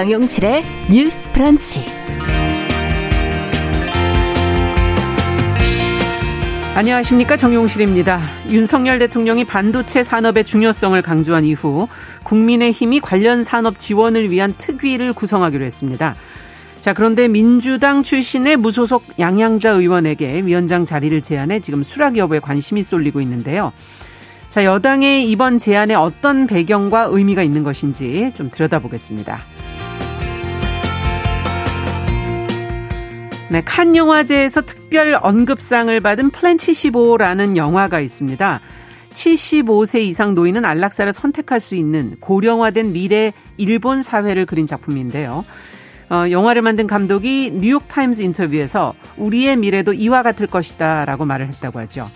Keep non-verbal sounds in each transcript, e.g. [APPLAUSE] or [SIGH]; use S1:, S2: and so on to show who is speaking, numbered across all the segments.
S1: 정용실의 뉴스 프런치.
S2: 안녕하십니까 정용실입니다. 윤석열 대통령이 반도체 산업의 중요성을 강조한 이후 국민의힘이 관련 산업 지원을 위한 특위를 구성하기로 했습니다. 자, 그런데 민주당 출신의 무소속 양양자 의원에게 위원장 자리를 제안해 지금 수락 여부에 관심이 쏠리고 있는데요. 자, 여당의 이번 제안에 어떤 배경과 의미가 있는 것인지 좀 들여다보겠습니다. 네, 칸 영화제에서 특별 언급상을 받은 플랜 75라는 영화가 있습니다. 75세 이상 노인은 안락사를 선택할 수 있는 고령화된 미래 일본 사회를 그린 작품인데요. 어, 영화를 만든 감독이 뉴욕타임스 인터뷰에서 우리의 미래도 이와 같을 것이다 라고 말을 했다고 하죠.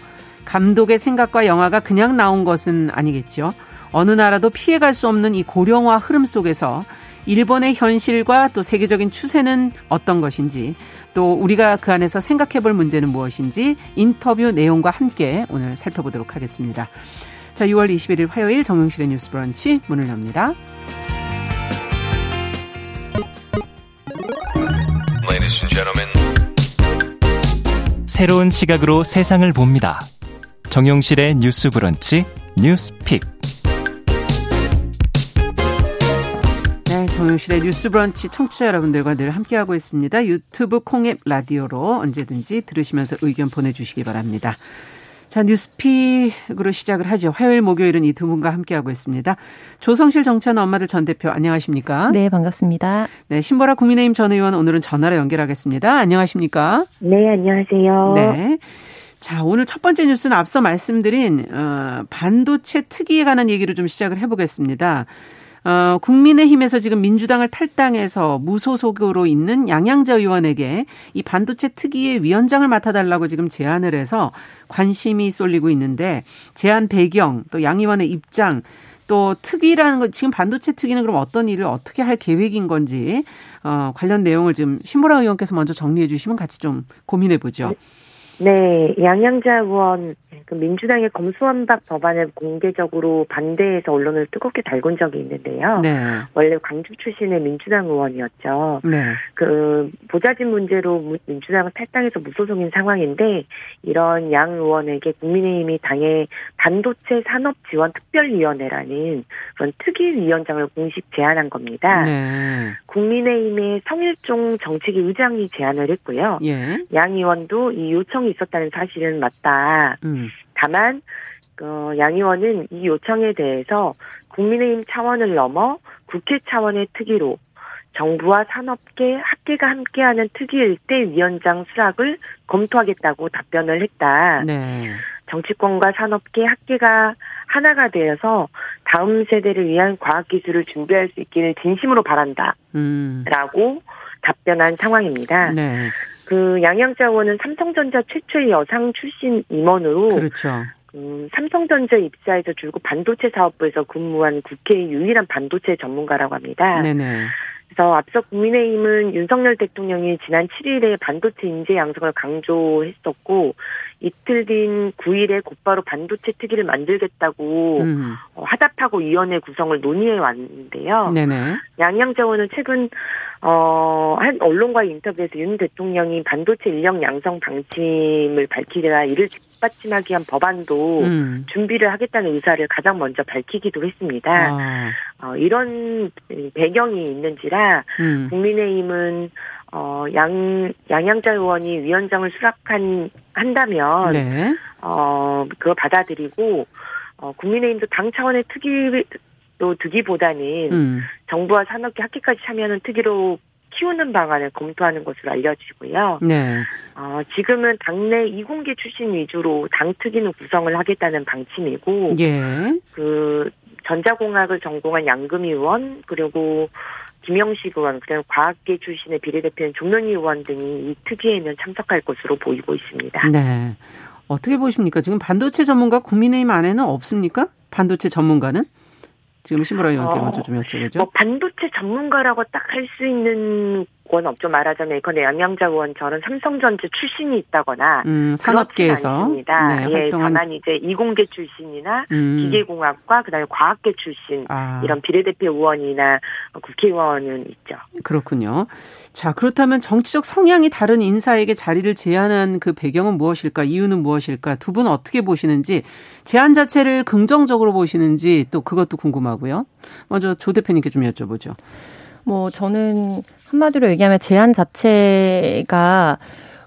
S2: 감독의 생각과 영화가 그냥 나온 것은 아니겠죠. 어느 나라도 피해갈 수 없는 이 고령화 흐름 속에서 일본의 현실과 또 세계적인 추세는 어떤 것인지 또 우리가 그 안에서 생각해 볼 문제는 무엇인지 인터뷰 내용과 함께 오늘 살펴보도록 하겠습니다. 자, 6월 21일 화요일 정용실의 뉴스 브런치 문을 엽니다.
S3: 새로운 시각으로 세상을 봅니다. 정용실의 뉴스 브런치 뉴스 픽.
S2: 정용실의 뉴스 브런치 청취자 여러분들과 늘 함께하고 있습니다. 유튜브 콩앱 라디오로 언제든지 들으시면서 의견 보내주시기 바랍니다. 자, 뉴스픽으로 시작을 하죠. 화요일, 목요일은 이 두 분과 함께하고 있습니다. 조성실 정치하는 엄마들 전 대표 안녕하십니까?
S4: 네, 반갑습니다.
S2: 네, 신보라 국민의힘 전 의원 오늘은 전화로 연결하겠습니다. 안녕하십니까?
S5: 네, 안녕하세요.
S2: 네. 자, 오늘 첫 번째 뉴스는 앞서 말씀드린 어, 반도체 특위에 관한 얘기를 좀 시작을 해보겠습니다. 어, 국민의힘에서 지금 민주당을 탈당해서 무소속으로 있는 양양자 의원에게 이 반도체 특위의 위원장을 맡아달라고 지금 제안을 해서 관심이 쏠리고 있는데 제안 배경 또 양 의원의 입장 또 특위라는 거 지금 반도체 특위는 그럼 어떤 일을 어떻게 할 계획인 건지 어, 관련 내용을 좀 신보라 의원께서 먼저 정리해 주시면 같이 좀 고민해 보죠. 네.
S5: 네, 양양자 의원 그 민주당의 검수완박 법안을 공개적으로 반대해서 언론을 뜨겁게 달군 적이 있는데요. 네. 원래 광주 출신의 민주당 의원이었죠. 네. 그 보좌진 문제로 민주당은 탈당해서 무소속인 상황인데 이런 양 의원에게 국민의힘이 당의 반도체 산업 지원 특별위원회라는 그런 특위위원장을 공식 제안한 겁니다. 네. 국민의힘의 성일종 정책위 의장이 제안을 했고요. 예. 양 의원도 이 요청 이 있었다는 사실은 맞다. 음. 다만 어, 양 의원은 이 요청에 대해서 국민의힘 차원을 넘어 국회 차원의 특위로 정부와 산업계, 학계가 함께하는 특위일 때 위원장 수락을 검토하겠다고 답변을 했다. 네. 정치권과 산업계, 학계가 하나가 되어서 다음 세대를 위한 과학기술을 준비할 수 있기를 진심으로 바란다. 음. 라고 답변한 상황입니다. 네. 그 양양자 의원은 삼성전자 최초의 여성 출신 임원으로 그렇죠. 음, 삼성전자 입사해서 줄곧 반도체 사업부에서 근무한 국회 유일한 반도체 전문가라고 합니다. 네네. 그래서 앞서 국민의힘은 윤석열 대통령이 지난 7일에 반도체 인재 양성을 강조했었고 이틀 뒤인 9일에 곧바로 반도체 특위를 만들겠다고 음. 어, 하답하고 위원회 구성을 논의해 왔는데요. 네네. 양양자원은 최근 어, 한 언론과의 인터뷰에서 윤 대통령이 반도체 인력 양성 방침을 밝히라 이를 뒷받침하기 위한 법안도 음. 준비를 하겠다는 의사를 가장 먼저 밝히기도 했습니다. 아. 어, 이런 배경이 있는지라 음. 국민의힘은 어, 양, 양양자 의원이 위원장을 수락한, 한다면, 네. 어, 그거 받아들이고, 어, 국민의힘도 당 차원의 특위로 두기보다는 음. 정부와 산업계 학계까지 참여하는 특위로 키우는 방안을 검토하는 것으로 알려지고요. 네. 어, 지금은 당내 이공계 출신 위주로 당 특위는 구성을 하겠다는 방침이고, 예. 그 전자공학을 전공한 양금희 의원 그리고 김영식 의원, 그다음 과학계 출신의 비례대표인 종론희 의원 등이 이 특위에는 참석할 것으로 보이고 있습니다.
S2: 네. 어떻게 보십니까? 지금 반도체 전문가 국민의힘 안에는 없습니까? 반도체 전문가는? 지금 신보라 의원께 어, 먼저 좀 여쭤보죠.
S5: 뭐 반도체 전문가라고 딱 할 수 있는 원 없죠. 말하자면 이건 양양자 의원 저는 삼성전자 출신이 있다거나
S2: 음, 산업계에서
S5: 네, 예, 활동한... 다만 이제 이공계 출신이나 음. 기계공학과 그다음에 과학계 출신 아. 이런 비례대표 의원이나 국회의원은 있죠.
S2: 그렇군요. 자 그렇다면 정치적 성향이 다른 인사에게 자리를 제안한 그 배경은 무엇일까? 이유는 무엇일까? 두 분 어떻게 보시는지 제안 자체를 긍정적으로 보시는지 또 그것도 궁금하고요. 먼저 조 대표님께 좀 여쭤보죠.
S4: 뭐 저는 한마디로 얘기하면 제안 자체가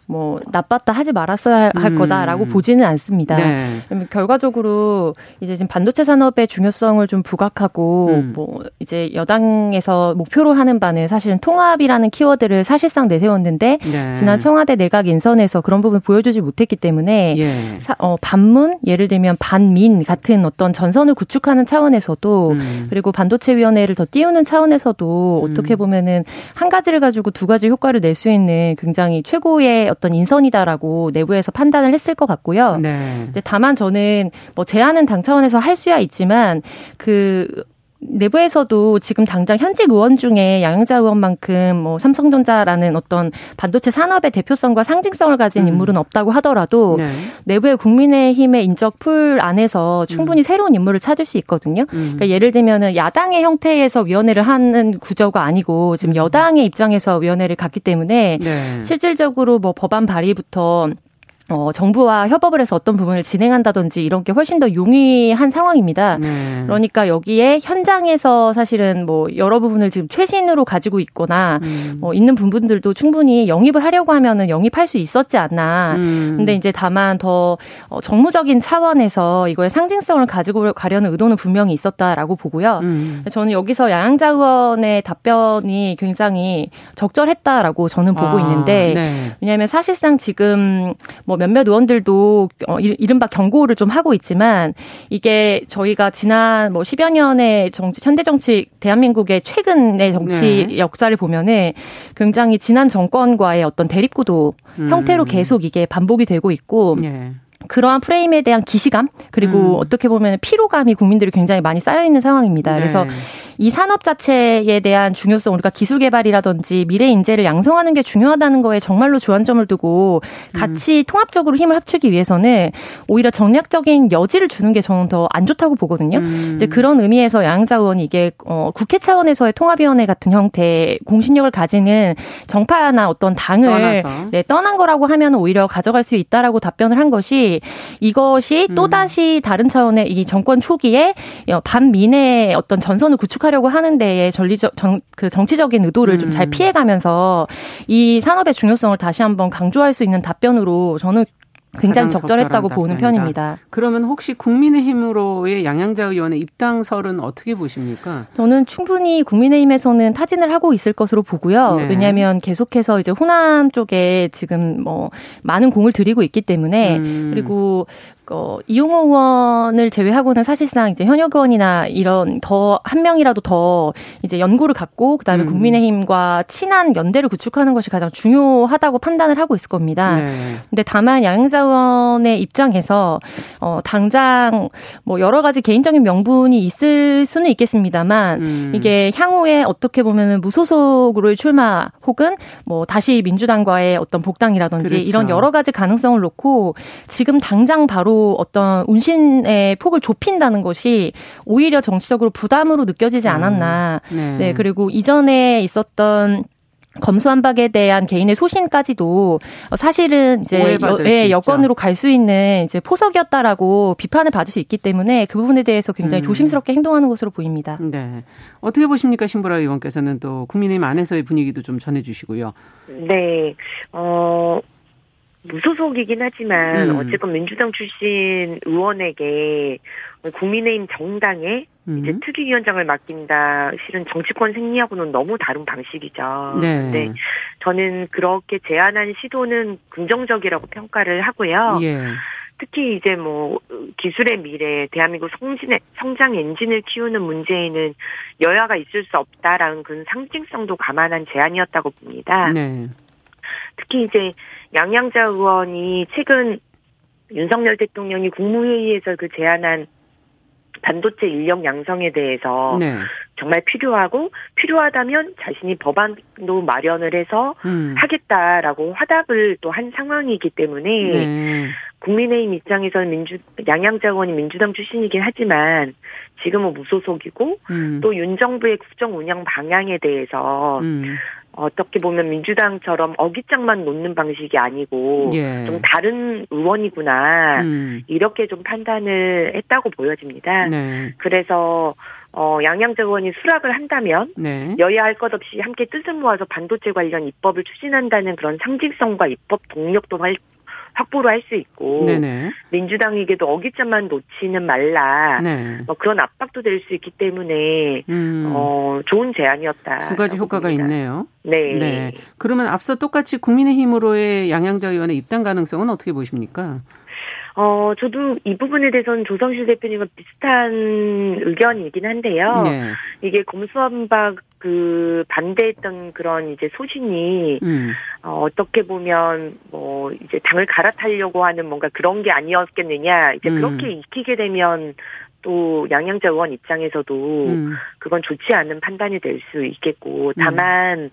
S4: 뭐 나빴다 하지 말았어야 할 음. 거다라고 보지는 않습니다. 네. 결과적으로 이제 지금 반도체 산업의 중요성을 좀 부각하고 음. 뭐 이제 여당에서 목표로 하는 바는 사실은 통합이라는 키워드를 사실상 내세웠는데 네. 지난 청와대 내각 인선에서 그런 부분 보여주지 못했기 때문에 예. 사, 어, 반문 예를 들면 반민 같은 어떤 전선을 구축하는 차원에서도 음. 그리고 반도체 위원회를 더 띄우는 차원에서도 음. 어떻게 보면은 한 가지를 가지고 두 가지 효과를 낼 수 있는 굉장히 최고의 어떤 인선이다라고 내부에서 판단을 했을 것 같고요. 네. 이제 다만 저는 뭐 제안은 당 차원에서 할 수야 있지만 그 내부에서도 지금 당장 현직 의원 중에 양영자 의원만큼 뭐 삼성전자라는 어떤 반도체 산업의 대표성과 상징성을 가진 음. 인물은 없다고 하더라도 네. 내부의 국민의힘의 인적 풀 안에서 충분히 음. 새로운 인물을 찾을 수 있거든요. 음. 그러니까 예를 들면은 야당의 형태에서 위원회를 하는 구조가 아니고 지금 음. 여당의 입장에서 위원회를 갔기 때문에 네. 실질적으로 뭐 법안 발의부터 어, 정부와 협업을 해서 어떤 부분을 진행한다든지 이런 게 훨씬 더 용이한 상황입니다. 네. 그러니까 여기에 현장에서 사실은 뭐 여러 부분을 지금 최신으로 가지고 있거나 음. 뭐 있는 부분들도 충분히 영입을 하려고 하면은 영입할 수 있었지 않나. 음. 근데 이제 다만 더 어, 정무적인 차원에서 이거의 상징성을 가지고 가려는 의도는 분명히 있었다라고 보고요. 음. 저는 여기서 양양자 의원의 답변이 굉장히 적절했다라고 저는 보고 아, 있는데 네. 왜냐하면 사실상 지금 뭐 몇몇 의원들도 어, 이른바 경고를 좀 하고 있지만 이게 저희가 지난 뭐 10여 년의 정치, 현대 정치 대한민국의 최근의 정치 네. 역사를 보면은 굉장히 지난 정권과의 어떤 대립구도 음. 형태로 계속 이게 반복이 되고 있고 네. 그러한 프레임에 대한 기시감 그리고 음. 어떻게 보면 피로감이 국민들이 굉장히 많이 쌓여 있는 상황입니다. 네. 그래서 이 산업 자체에 대한 중요성 우리가 기술 개발이라든지 미래 인재를 양성하는 게 중요하다는 거에 정말로 주안점을 두고 같이 음. 통합적으로 힘을 합치기 위해서는 오히려 정략적인 여지를 주는 게 저는 더 안 좋다고 보거든요. 음. 이제 그런 의미에서 양자 의원이 이게 어 국회 차원에서의 통합위원회 같은 형태 공신력을 가지는 정파나 어떤 당을 떠나서. 네, 떠난 거라고 하면 오히려 가져갈 수 있다라고 답변을 한 것이 이것이 음. 또 다시 다른 차원의 이 정권 초기에 반민의 어떤 전선을 구축하 하려고 하는 데에 전리적 정, 그 정치적인 의도를 좀잘 음. 피해가면서 이 산업의 중요성을 다시 한번 강조할 수 있는 답변으로 저는 굉장히 적절했다고 보는 편입니다.
S2: 그러면 혹시 국민의힘으로의 양양자 의원의 입당설은 어떻게 보십니까?
S4: 저는 충분히 국민의힘에서는 타진을 하고 있을 것으로 보고요. 네. 왜냐하면 계속해서 이제 호남 쪽에 지금 뭐 많은 공을 들이고 있기 때문에 음. 그리고 어, 이용호 의원을 제외하고는 사실상 이제 현역 의원이나 이런 더 한 명이라도 더 이제 연구를 갖고 그다음에 음. 국민의힘과 친한 연대를 구축하는 것이 가장 중요하다고 판단을 하고 있을 겁니다. 네. 근데 다만 양영자 의원의 입장에서 어 당장 뭐 여러 가지 개인적인 명분이 있을 수는 있겠습니다만 음. 이게 향후에 어떻게 보면은 무소속으로 출마 혹은 뭐 다시 민주당과의 어떤 복당이라든지 그렇죠. 이런 여러 가지 가능성을 놓고 지금 당장 바로 어떤 운신의 폭을 좁힌다는 것이 오히려 정치적으로 부담으로 느껴지지 않았나. 음, 네. 네. 그리고 이전에 있었던 검수한박에 대한 개인의 소신까지도 사실은 이제 여, 예, 여건으로 갈 수 있는 이제 포석이었다라고 비판을 받을 수 있기 때문에 그 부분에 대해서 굉장히 음. 조심스럽게 행동하는 것으로 보입니다.
S2: 네. 어떻게 보십니까? 신보라 의원께서는 또 국민의힘 안에서의 분위기도 좀 전해 주시고요.
S5: 네. 어 무소속이긴 하지만 음. 어쨌건 민주당 출신 의원에게 국민의힘 정당에 음. 이제 특위위원장을 맡긴다 실은 정치권 생리하고는 너무 다른 방식이죠. 네. 네. 저는 그렇게 제안한 시도는 긍정적이라고 평가를 하고요. 예. 특히 이제 뭐 기술의 미래, 대한민국 성진의, 성장 엔진을 키우는 문제에는 여야가 있을 수 없다라는 그 상징성도 감안한 제안이었다고 봅니다. 네. 특히 이제 양양자 의원이 최근 윤석열 대통령이 국무회의에서 그 제안한 반도체 인력 양성에 대해서 네. 정말 필요하고 필요하다면 자신이 법안도 마련을 해서 음. 하겠다라고 화답을 또 한 상황이기 때문에 네. 국민의힘 입장에서는 민주 양양자 의원이 민주당 출신이긴 하지만 지금은 무소속이고 음. 또윤 정부의 국정 운영 방향에 대해서 음. 어떻게 보면 민주당처럼 어깃장만 놓는 방식이 아니고 예. 좀 다른 의원이구나 음. 이렇게 좀 판단을 했다고 보여집니다. 네. 그래서 어, 양양재 의원이 수락을 한다면 네. 여야 할 것 없이 함께 뜻을 모아서 반도체 관련 입법을 추진한다는 그런 상징성과 입법 동력도 확보를 할 수 있고 네네. 민주당에게도 어깃장만 놓지는 말라 네. 뭐 그런 압박도 될 수 있기 때문에 음. 어, 좋은 제안이었다.
S2: 두 가지 효과가 봅니다. 있네요. 네. 네. 그러면 앞서 똑같이 국민의힘으로의 양양자 의원의 입당 가능성은 어떻게 보십니까?
S5: 어, 저도 이 부분에 대해서는 조성실 대표님과 비슷한 의견이긴 한데요. 네. 이게 검수완박 그 반대했던 그런 이제 소신이 음. 어, 어떻게 보면 뭐 이제 당을 갈아타려고 하는 뭔가 그런 게 아니었겠느냐 이제 음. 그렇게 익히게 되면 또 양양자 의원 입장에서도 음. 그건 좋지 않은 판단이 될 수 있겠고 다만 음.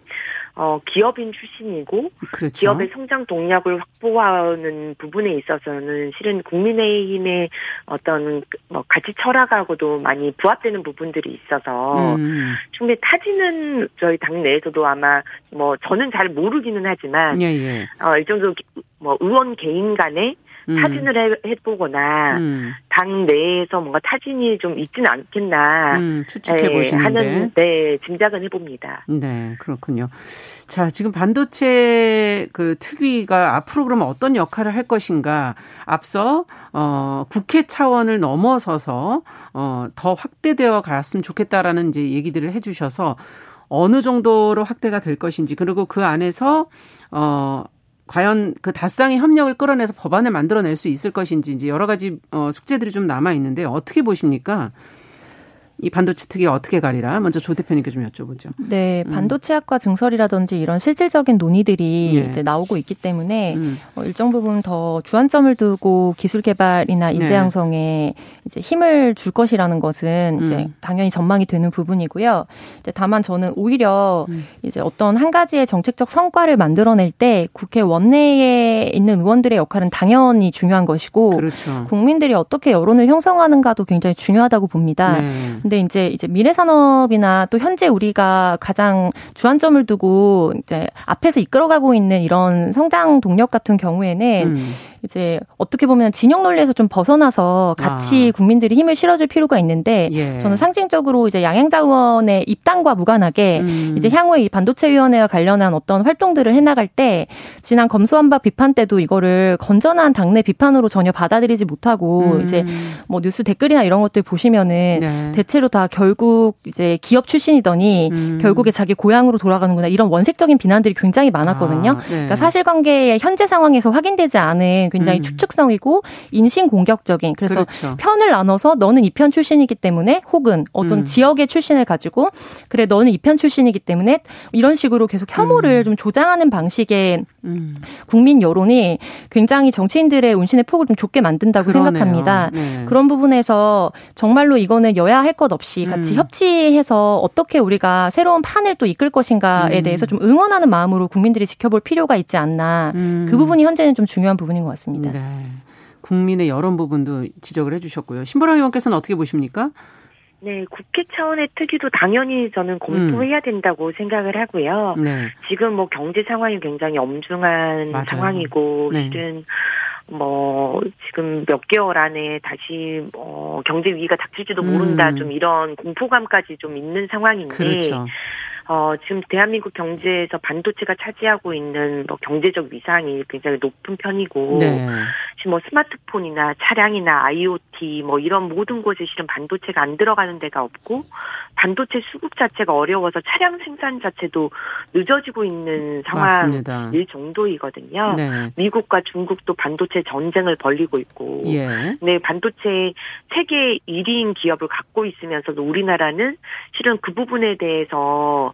S5: 어, 기업인 출신이고 그렇죠. 기업의 성장 동력을 확보하는 부분에 있어서는 실은 국민의힘의 어떤 뭐 가치 철학하고도 많이 부합되는 부분들이 있어서 음. 충분히 타지는 저희 당 내에서도 아마 뭐 저는 잘 모르기는 하지만 예, 예. 어, 이 정도 뭐 의원 개인 간에 음. 타진을 해, 보거나 음. 당 내에서 뭔가 타진이 좀 있지는 않겠나 음,
S2: 추측해 보시는데
S5: 하는 네 짐작은 해봅니다.
S2: 네 그렇군요. 자 지금 반도체 그 특위가 앞으로 그러면 어떤 역할을 할 것인가 앞서 어 국회 차원을 넘어서서 어 더 확대되어 갔으면 좋겠다라는 이제 얘기들을 해주셔서 어느 정도로 확대가 될 것인지 그리고 그 안에서 어 과연 그 다수당의 협력을 끌어내서 법안을 만들어낼 수 있을 것인지 이제 여러 가지 어, 숙제들이 좀 남아 있는데 어떻게 보십니까? 이 반도체 특위 어떻게 가리라? 먼저 조 대표님께 좀 여쭤보죠.
S4: 네, 음. 반도체학과 증설이라든지 이런 실질적인 논의들이 예. 이제 나오고 있기 때문에 음. 어, 일정 부분 더 주안점을 두고 기술 개발이나 인재 네. 양성에 네. 이제 힘을 줄 것이라는 것은 음. 이제 당연히 전망이 되는 부분이고요. 이제 다만 저는 오히려 음. 이제 어떤 한 가지의 정책적 성과를 만들어낼 때 국회 원내에 있는 의원들의 역할은 당연히 중요한 것이고 그렇죠. 국민들이 어떻게 여론을 형성하는가도 굉장히 중요하다고 봅니다. 네. 근데 이제 이제 미래 산업이나 또 현재 우리가 가장 주안점을 두고 이제 앞에서 이끌어가고 있는 이런 성장 동력 같은 경우에는 음. 이제 어떻게 보면 진영 논리에서 좀 벗어나서 같이 아. 국민들이 힘을 실어줄 필요가 있는데 예. 저는 상징적으로 이제 양양자원의 입당과 무관하게 음. 이제 향후에 이 반도체 위원회와 관련한 어떤 활동들을 해나갈 때 지난 검수완박 비판 때도 이거를 건전한 당내 비판으로 전혀 받아들이지 못하고 음. 이제 뭐 뉴스 댓글이나 이런 것들 보시면은 네. 대체로 다 결국 이제 기업 출신이더니 음. 결국에 자기 고향으로 돌아가는구나 이런 원색적인 비난들이 굉장히 많았거든요. 아, 네. 그러니까 사실관계의 현재 상황에서 확인되지 않은 굉장히 음. 추측성이고 인신 공격적인 그래서 그렇죠. 편을 나눠서 너는 이 편 출신이기 때문에 혹은 어떤 음. 지역의 출신을 가지고 그래 너는 이 편 출신이기 때문에 이런 식으로 계속 혐오를 음. 좀 조장하는 방식의 음. 국민 여론이 굉장히 정치인들의 운신의 폭을 좀 좁게 만든다고 그러네요. 생각합니다. 네. 그런 부분에서 정말로 이거는 여야 할 것 없이 같이 음. 협치해서 어떻게 우리가 새로운 판을 또 이끌 것인가에 음. 대해서 좀 응원하는 마음으로 국민들이 지켜볼 필요가 있지 않나. 그 부분이 현재는 좀 중요한 부분인 것 같습니다. 같습니다. 네.
S2: 국민의 여론 부분도 지적을 해주셨고요. 신보라 의원께서는 어떻게 보십니까?
S5: 네, 국회 차원의 특위도 당연히 저는 검토해야 음. 된다고 생각을 하고요. 네. 지금 뭐 경제 상황이 굉장히 엄중한 맞아요. 상황이고 네. 실은 뭐 지금 몇 개월 안에 다시 뭐 경제 위기가 닥칠지도 모른다 음. 좀 이런 공포감까지 좀 있는 상황인데 그렇죠. 어, 지금 대한민국 경제에서 반도체가 차지하고 있는 뭐 경제적 위상이 굉장히 높은 편이고, 네. 지금 뭐 스마트폰이나 차량이나 IoT 뭐 이런 모든 곳에 실은 반도체가 안 들어가는 데가 없고, 반도체 수급 자체가 어려워서 차량 생산 자체도 늦어지고 있는 상황일 정도이거든요. 네. 미국과 중국도 반도체 전쟁을 벌리고 있고, 예. 네, 반도체 세계 1위인 기업을 갖고 있으면서도 우리나라는 실은 그 부분에 대해서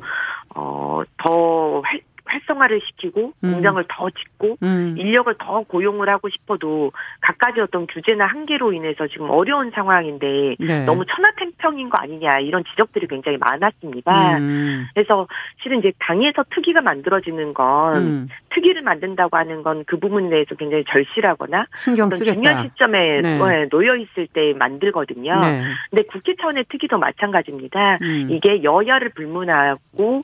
S5: 어, 더 활, 정상화를 시키고 음. 공장을 더 짓고 음. 인력을 더 고용을 하고 싶어도 각가지 어떤 규제나 한계로 인해서 지금 어려운 상황인데 네. 너무 천하템평인 거 아니냐 이런 지적들이 굉장히 많았습니다. 음. 그래서 실은 이제 당에서 특위가 만들어지는 건 음. 특위를 만든다고 하는 건 그 부분에 대해서 굉장히 절실하거나
S2: 신경 쓰겠다.
S5: 중요한 시점에 네. 네. 놓여 있을 때 만들거든요. 네. 근데 국회 차원의 특위도 마찬가지입니다. 음. 이게 여야를 불문하고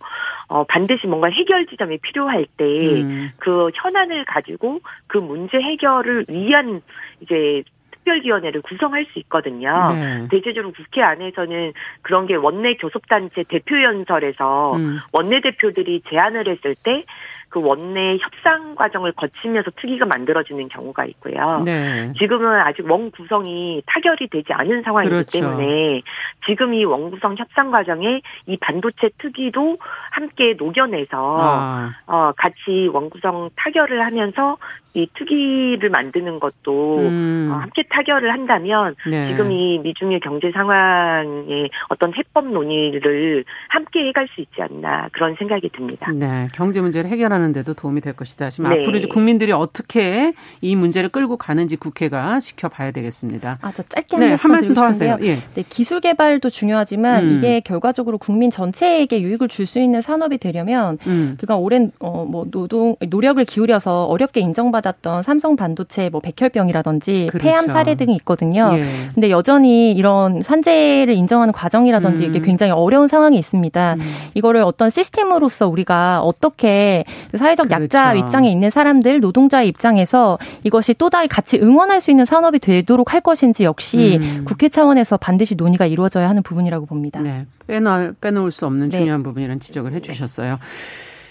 S5: 어, 반드시 뭔가 해결 지점이 필요할 때그 음. 그 현안을 가지고 그 문제 해결을 위한 이제 특별위원회를 구성할 수 있거든요. 네. 대체적으로 국회 안에서는 그런 게 원내 교섭단체 대표연설에서 음. 원내 대표들이 제안을 했을 때 그 원내 협상 과정을 거치면서 특위가 만들어지는 경우가 있고요. 네. 지금은 아직 원 구성이 타결이 되지 않은 상황이기 그렇죠. 때문에 지금 이 원 구성 협상 과정에 이 반도체 특위도 함께 녹여내서 아. 어 같이 원 구성 타결을 하면서 이 특위를 만드는 것도 음. 어, 함께 타결을 한다면 네. 지금 이 미중의 경제 상황의 어떤 해법 논의를 함께 해갈 수 있지 않나 그런 생각이 듭니다.
S2: 네, 경제 문제를 해결하는데도 도움이 될 것이다. 지금 네. 앞으로 이제 국민들이 어떻게 이 문제를 끌고 가는지 국회가 지켜봐야 되겠습니다.
S4: 아, 저 짧게 네, 한 말씀 더 하세요. 예. 네, 기술 개발도 중요하지만 음. 이게 결과적으로 국민 전체에게 유익을 줄 수 있는 산업이 되려면 음. 그간 오랜 어, 뭐 노동 노력을 기울여서 어렵게 인정받 받았던 삼성 반도체 뭐 백혈병이라든지 그렇죠. 폐암 사례 등이 있거든요. 예. 근데 여전히 이런 산재를 인정하는 과정이라든지 음. 이게 굉장히 어려운 상황이 있습니다. 음. 이거를 어떤 시스템으로서 우리가 어떻게 사회적 그렇죠. 약자 입장에 있는 사람들 노동자의 입장에서 이것이 또 다른 같이 응원할 수 있는 산업이 되도록 할 것인지 역시 음. 국회 차원에서 반드시 논의가 이루어져야 하는 부분이라고 봅니다.
S2: 네. 빼놓을, 빼놓을 수 없는 네. 중요한 부분이라는 지적을 해주셨어요.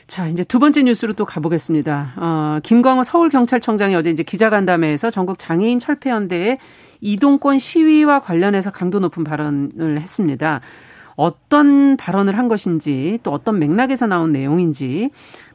S2: 자, 이제 두 번째 뉴스로 또 가보겠습니다. 어, 김광호 서울경찰청장이 어제 이제 기자간담회에서 전국 장애인 철폐연대의 이동권 시위와 관련해서 강도 높은 발언을 했습니다. 어떤 발언을 한 것인지 또 어떤 맥락에서 나온 내용인지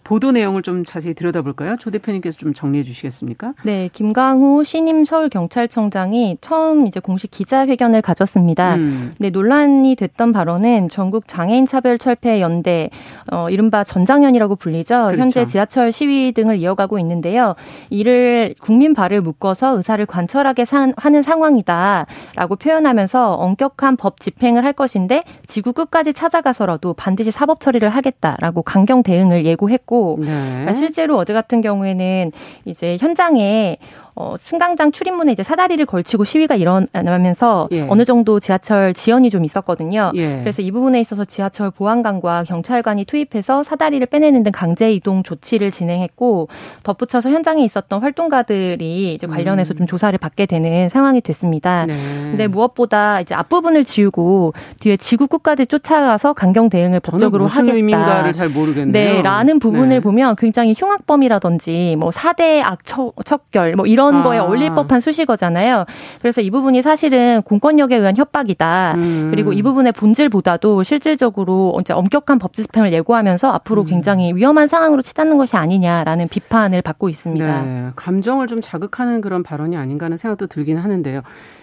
S2: 보도 내용을 좀 자세히 들여다볼까요? 조 대표님께서 좀 정리해 주시겠습니까?
S4: 네, 김광우 신임 서울 경찰청장이 처음 이제 공식 기자회견을 가졌습니다. 음. 네, 논란이 됐던 발언은 전국 장애인 차별 철폐 연대 어 이른바 전장연이라고 불리죠. 그렇죠. 현재 지하철 시위 등을 이어가고 있는데요. 이를 국민 발을 묶어서 의사를 관철하게 산, 하는 상황이다라고 표현하면서 엄격한 법 집행을 할 것인데 지구 끝까지 찾아가서라도 반드시 사법 처리를 하겠다라고 강경 대응을 예고했고 네. 그러니까 실제로 어제 같은 경우에는 이제 현장에 어, 승강장 출입문에 이제 사다리를 걸치고 시위가 일어나면서 예. 어느 정도 지하철 지연이 좀 있었거든요. 예. 그래서 이 부분에 있어서 지하철 보안관과 경찰관이 투입해서 사다리를 빼내는 등 강제 이동 조치를 진행했고 덧붙여서 현장에 있었던 활동가들이 이제 관련해서 음. 좀 조사를 받게 되는 상황이 됐습니다. 네. 근데 무엇보다 이제 앞부분을 지우고 뒤에 지구 끝까지 쫓아가서 강경 대응을 법적으로 하겠다.
S2: 의미인가를 잘 모르겠네요.
S4: 네, 라는 부분을 네. 보면 굉장히 흉악범이라든지 뭐 사대 악 척결 뭐 이런 이런 아. 거에 어울릴 법한 수식어잖아요. 그래서 이 부분이 사실은 공권력에 의한 협박이다. 음. 그리고 이 부분의 본질보다도 실질적으로 이제 엄격한 법 집행을 예고하면서 앞으로 음. 굉장히 위험한 상황으로 치닫는 것이 아니냐라는 비판을 받고 있습니다. 네.
S2: 감정을 좀 자극하는 그런 발언이 아닌가 하는 생각도 들긴 하는데요.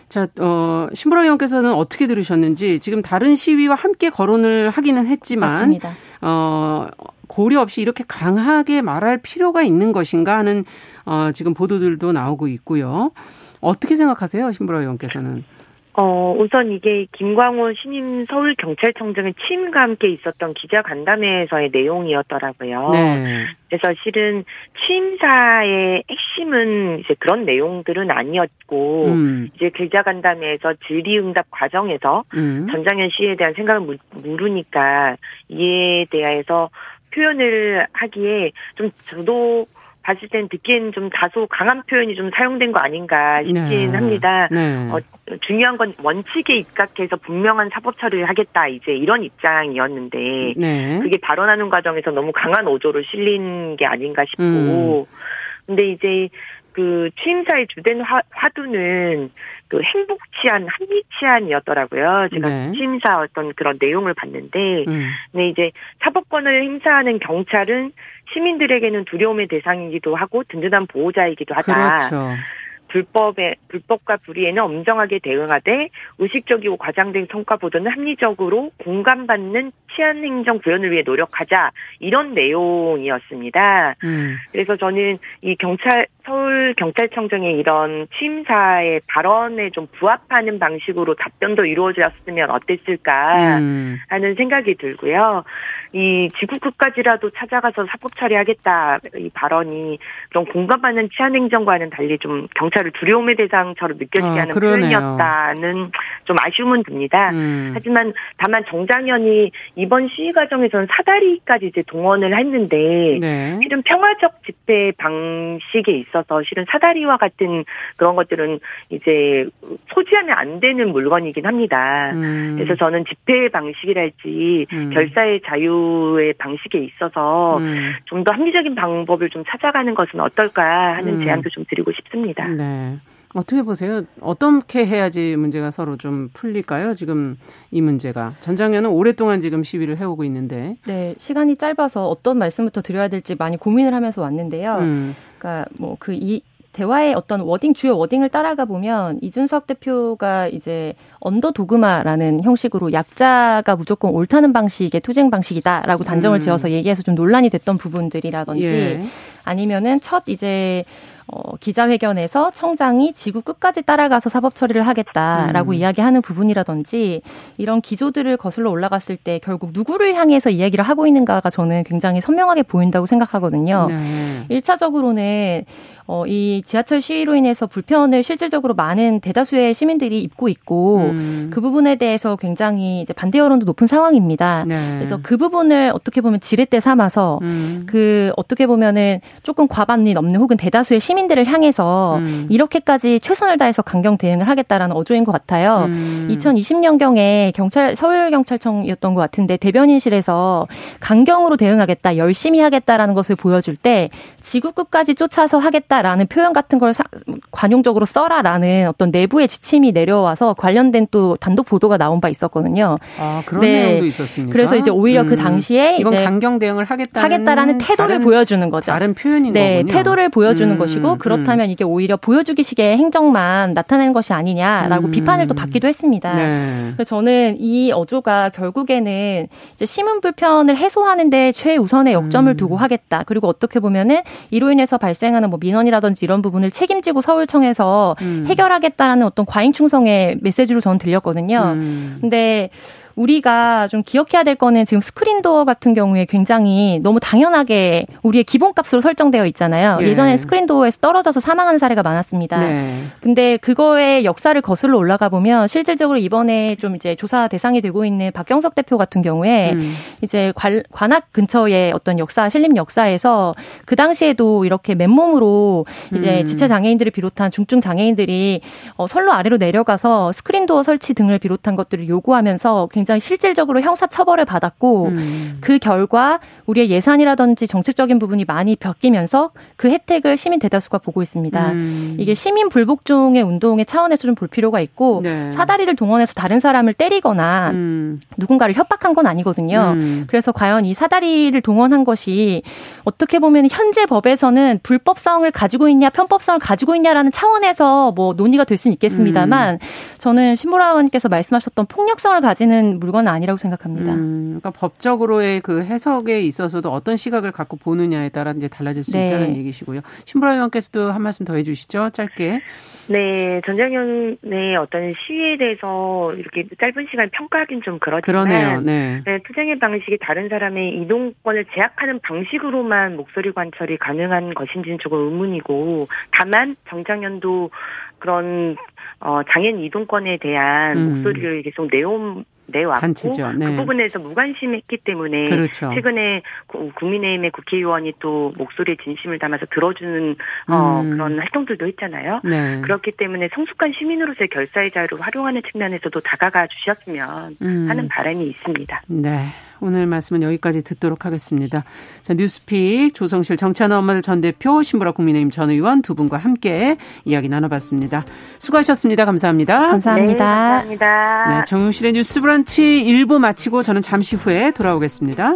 S2: 자, 어, 신보라 의원께서는 어떻게 들으셨는지 지금 다른 시위와 함께 거론을 하기는 했지만 맞습니다. 어, 고려 없이 이렇게 강하게 말할 필요가 있는 것인가 하는 어, 지금 보도들도 나오고 있고요. 어떻게 생각하세요, 신보라 의원께서는?
S5: 어, 우선 이게 김광호 신임 서울경찰청장의 취임과 함께 있었던 기자간담회에서의 내용이었더라고요. 네. 그래서 실은 취임사의 핵심은 이제 그런 내용들은 아니었고, 음. 이제 기자간담회에서 질의응답 과정에서 음. 전장현 씨에 대한 생각을 물으니까 이에 대해서 표현을 하기에 좀 저도 봤을 땐 듣기엔 좀 다소 강한 표현이 좀 사용된 거 아닌가 싶긴 네. 합니다. 네. 어, 중요한 건 원칙에 입각해서 분명한 사법 처리를 하겠다 이제 이런 입장이었는데 네. 그게 발언하는 과정에서 너무 강한 오조를 실린 게 아닌가 싶고 음. 근데 이제 그 취임사의 주된 화, 화두는 그 행복 치안, 합리 치안이었더라고요. 제가 네. 취임사 어떤 그런 내용을 봤는데, 음. 네 이제 사법권을 행사하는 경찰은 시민들에게는 두려움의 대상이기도 하고 든든한 보호자이기도 하다. 그렇죠. 불법에 불법과 불의에는 엄정하게 대응하되 의식적이고 과장된 성과 보도는 합리적으로 공감받는 치안 행정 구현을 위해 노력하자 이런 내용이었습니다. 음. 그래서 저는 이 경찰 서울 경찰청장의 이런 취임사의 발언에 좀 부합하는 방식으로 답변도 이루어졌으면 어땠을까 음. 하는 생각이 들고요. 이 지구 끝까지라도 찾아가서 사법 처리하겠다 이 발언이 그런 공감받는 치안 행정과는 달리 좀 경찰을 두려움의 대상처럼 느껴지게 아, 하는 그러네요. 표현이었다는 좀 아쉬움은 듭니다. 음. 하지만 다만 정장현이 이번 시위 과정에서는 사다리까지 이제 동원을 했는데 네. 실은 평화적 집회 방식에 있어 서 실은 사다리와 같은 그런 것들은 이제 소지하면 안 되는 물건이긴 합니다. 음. 그래서 저는 집회 방식이랄지 음. 결사의 자유의 방식에 있어서 음. 좀더 합리적인 방법을 좀 찾아가는 것은 어떨까 하는 음. 제안도 좀 드리고 싶습니다.
S2: 네. 어떻게 보세요? 어떻게 해야지 문제가 서로 좀 풀릴까요? 지금 이 문제가 전장현은 오랫동안 지금 시위를 해오고 있는데.
S4: 네, 시간이 짧아서 어떤 말씀부터 드려야 될지 많이 고민을 하면서 왔는데요. 음. 그러니까 뭐그 이 대화의 어떤 wording 주요 wording을 따라가 보면 이준석 대표가 이제 underdogma라는 형식으로 약자가 무조건 옳다는 방식의 투쟁 방식이다라고 단정을 음. 지어서 얘기해서 좀 논란이 됐던 부분들이라든지 예. 아니면은 첫 이제 어, 기자회견에서 청장이 지구 끝까지 따라가서 사법 처리를 하겠다라고 음. 이야기하는 부분이라든지 이런 기조들을 거슬러 올라갔을 때 결국 누구를 향해서 이야기를 하고 있는가가 저는 굉장히 선명하게 보인다고 생각하거든요. 네. 1차적으로는 어, 이 지하철 시위로 인해서 불편을 실질적으로 많은 대다수의 시민들이 입고 있고 음. 그 부분에 대해서 굉장히 이제 반대 여론도 높은 상황입니다. 네. 그래서 그 부분을 어떻게 보면 지렛대 삼아서 음. 그 어떻게 보면은 조금 과반이 넘는 혹은 대다수의 시민들을 향해서 음. 이렇게까지 최선을 다해서 강경 대응을 하겠다라는 어조인 것 같아요. 2020년경에 음. 경찰 서울 경찰청이었던 것 같은데 대변인실에서 강경으로 대응하겠다, 열심히 하겠다라는 것을 보여줄 때 지구 끝까지 쫓아서 하겠다 라는 표현 같은 걸 사, 관용적으로 써라라는 어떤 내부의 지침이 내려와서 관련된 또 단독 보도가 나온 바 있었거든요.
S2: 아 그런 네. 내용도 있었습니까?
S4: 그래서 이제 오히려 그 음. 그 당시에
S2: 이건 강경 대응을 하겠다는,
S4: 하겠다라는 태도를 다른, 보여주는 거죠.
S2: 다른 표현인
S4: 네,
S2: 거군요.
S4: 태도를 보여주는 음, 것이고 음. 그렇다면 음. 이게 오히려 보여주기식의 행정만 나타내는 것이 아니냐라고 음. 비판을 또 받기도 했습니다. 네. 그래서 저는 이 어조가 결국에는 이제 시민 불편을 해소하는데 최우선의 역점을 음. 두고 하겠다. 그리고 어떻게 보면은 이로 인해서 발생하는 뭐 민원 이라든지 이런 부분을 책임지고 서울청에서 음. 해결하겠다라는 어떤 과잉 충성의 메시지로 저는 들렸거든요. 음. 근데 우리가 좀 기억해야 될 거는 지금 스크린 도어 같은 경우에 굉장히 너무 당연하게 우리의 기본값으로 설정되어 있잖아요. 예. 전에 스크린 도어에서 떨어져서 사망하는 사례가 많았습니다. 네. 근데 그거의 역사를 거슬러 올라가 보면 실질적으로 이번에 좀 이제 조사 대상이 되고 있는 박경석 대표 같은 경우에 음. 이제 관, 관악 근처의 어떤 역사, 신림 역사에서 그 당시에도 이렇게 맨몸으로 이제 음. 지체 장애인들을 비롯한 중증 장애인들이 어, 선로 아래로 내려가서 스크린 도어 설치 등을 비롯한 것들을 요구하면서 굉장히 굉장히 실질적으로 형사 처벌을 받았고 음. 그 결과 우리의 예산이라든지 정책적인 부분이 많이 바뀌면서 그 혜택을 시민 대다수가 보고 있습니다. 음. 이게 시민 불복종의 운동의 차원에서 좀 볼 필요가 있고 네. 사다리를 동원해서 다른 사람을 때리거나 음. 누군가를 협박한 건 아니거든요. 음. 그래서 과연 이 사다리를 동원한 것이 어떻게 보면 현재 법에서는 불법성을 가지고 있냐 편법성을 가지고 있냐라는 차원에서 뭐 논의가 될 수는 있겠습니다만 음. 저는 신보라 의원께서 말씀하셨던 폭력성을 가지는 물건은 아니라고 생각합니다.
S2: 음, 그러니까 법적으로의 그 해석에 있어서도 어떤 시각을 갖고 보느냐에 따라 이제 달라질 수 네. 있다는 얘기시고요. 신보라 의원께서도 한 말씀 더 해주시죠. 짧게.
S5: 네, 전장현의 어떤 시위에 대해서 이렇게 짧은 시간 평가하기는 좀 그렇지만, 그러네요. 네. 네, 투쟁의 방식이 다른 사람의 이동권을 제약하는 방식으로만 목소리 관철이 가능한 것인지는 조금 의문이고, 다만 정장현도 그런 어, 장애인 이동권에 대한 음. 목소리를 계속 내온 내왔고 단체죠. 네. 그 부분에서 무관심했기 때문에 그렇죠. 최근에 국민의힘의 국회의원이 또 목소리에 진심을 담아서 들어주는 어, 음. 그런 활동들도 했잖아요. 네. 그렇기 때문에 성숙한 시민으로서의 결사의 자유를 활용하는 측면에서도 다가가 주셨으면 음. 하는 바람이 있습니다.
S2: 네. 오늘 말씀은 여기까지 듣도록 하겠습니다. 자, 뉴스픽 조성실 정찬호 엄마들 전 대표 신보라 국민의힘 전 의원 두 분과 함께 이야기 나눠봤습니다. 수고하셨습니다. 감사합니다.
S4: 감사합니다. 네,
S5: 감사합니다.
S2: 네, 정용실의 뉴스 브런치 1부 마치고 저는 잠시 후에 돌아오겠습니다.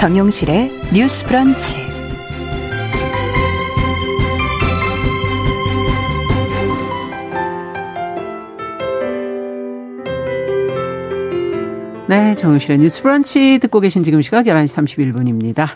S1: 정용실의 뉴스 브런치.
S2: 네, 정용실의 뉴스 브런치 듣고 계신 지금 시각 11시 31분입니다.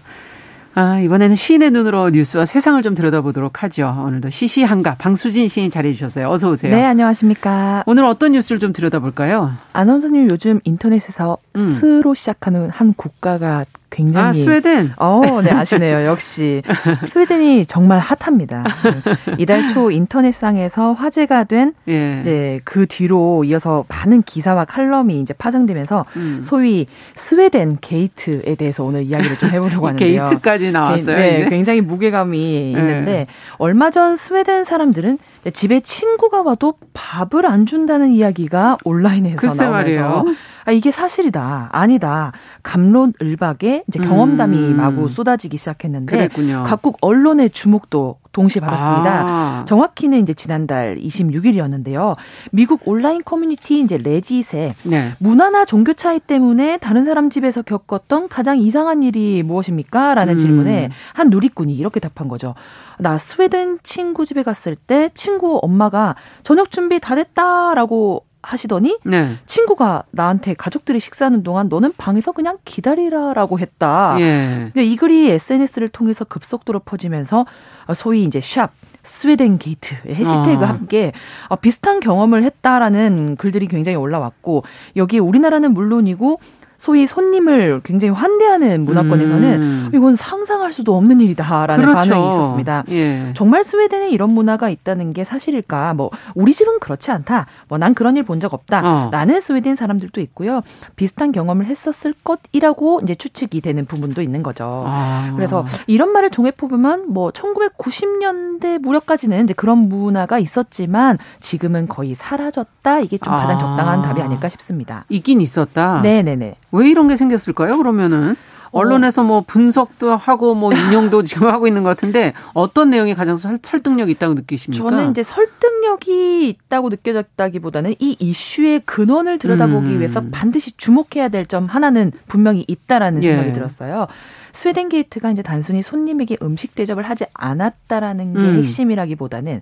S2: 아, 이번에는 시인의 눈으로 뉴스와 세상을 좀 들여다보도록 하죠. 오늘도 시시한가 방수진 시인 자리해 주셨어요. 어서 오세요.
S6: 네, 안녕하십니까.
S2: 오늘 어떤 뉴스를 좀 들여다볼까요?
S6: 아나운서님 요즘 인터넷에서 음. 스로 시작하는 한 국가가 굉장히
S2: 아 스웨덴.
S6: 어, 네 아시네요. 역시 [LAUGHS] 스웨덴이 정말 핫합니다. [LAUGHS] 이달 초 인터넷상에서 화제가 된 예. 이제 그 뒤로 이어서 많은 기사와 칼럼이 이제 파생되면서 음. 소위 스웨덴 게이트에 대해서 오늘 이야기를 좀 해보려고 하는데요.
S2: 게이트까지 나왔어요.
S6: 네, 이제? 굉장히 무게감이 있는데 예. 얼마 전 스웨덴 사람들은 집에 친구가 와도 밥을 안 준다는 이야기가 온라인에서 나오면서 말이에요. 아, 이게 사실이다. 아니다. 갑론을박에 이제 경험담이 음. 마구 쏟아지기 시작했는데 그랬군요. 각국 언론의 주목도 동시에 받았습니다. 아. 정확히는 이제 지난달 26일이었는데요. 미국 온라인 커뮤니티 이제 레딧에 네. 문화나 종교 차이 때문에 다른 사람 집에서 겪었던 가장 이상한 일이 무엇입니까? 라는 음. 질문에 한 누리꾼이 이렇게 답한 거죠. 나 스웨덴 친구 집에 갔을 때 친구 엄마가 저녁 준비 다 됐다라고 하시더니 네. 친구가 나한테 가족들이 식사하는 동안 너는 방에서 그냥 기다리라라고 했다. 예. 근데 이 글이 SNS를 통해서 급속도로 퍼지면서 소위 이제 샵 스웨덴 게이트 해시태그와 어. 함께 어, 비슷한 경험을 했다라는 글들이 굉장히 올라왔고 여기 우리나라는 물론이고 소위 손님을 굉장히 환대하는 문화권에서는 음. 이건 상상할 수도 없는 일이다라는 그렇죠. 반응이 있었습니다. 예. 정말 스웨덴에 이런 문화가 있다는 게 사실일까? 뭐 우리 집은 그렇지 않다. 뭐 난 그런 일 본 적 없다라는 어. 스웨덴 사람들도 있고요. 비슷한 경험을 했었을 것이라고 이제 추측이 되는 부분도 있는 거죠. 아. 그래서 이런 말을 종합해 보면 뭐 1990년대 무렵까지는 이제 그런 문화가 있었지만 지금은 거의 사라졌다. 이게 좀 가장 아. 적당한 답이 아닐까 싶습니다.
S2: 있긴 있었다.
S6: 네, 네, 네.
S2: 왜 이런 게 생겼을까요? 그러면은 언론에서 뭐 분석도 하고 뭐 인용도 [LAUGHS] 지금 하고 있는 것 같은데 어떤 내용이 가장 설득력이 있다고 느끼십니까?
S6: 저는 이제 설득력이 있다고 느껴졌다기보다는 이 이슈의 근원을 들여다보기 음. 위해서 반드시 주목해야 될 점 하나는 분명히 있다라는 예. 생각이 들었어요. 스웨덴 게이트가 이제 단순히 손님에게 음식 대접을 하지 않았다라는 게 음. 핵심이라기보다는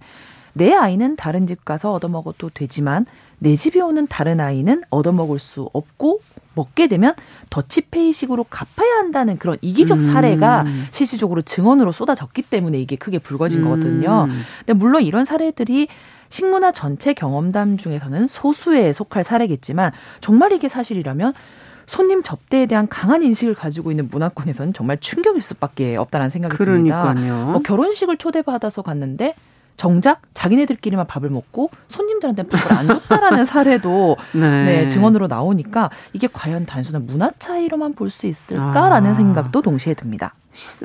S6: 내 아이는 다른 집 가서 얻어먹어도 되지만 내 집에 오는 다른 아이는 얻어먹을 수 없고 먹게 되면 더치페이식으로 갚아야 한다는 그런 이기적 음. 사례가 음. 실질적으로 증언으로 쏟아졌기 때문에 이게 크게 불거진 음. 거거든요. 근데 물론 이런 사례들이 식문화 전체 경험담 중에서는 소수에 속할 사례겠지만 정말 이게 사실이라면 손님 접대에 대한 강한 인식을 가지고 있는 문화권에서는 정말 충격일 수밖에 없다는 생각이 그러니까요. 듭니다. 뭐 결혼식을 초대받아서 갔는데 정작 자기네들끼리만 밥을 먹고 손님들한테 밥을 안 줬다라는 사례도 [LAUGHS] 네. 네, 증언으로 나오니까 이게 과연 단순한 문화 차이로만 볼 수 있을까라는 아. 생각도 동시에 듭니다.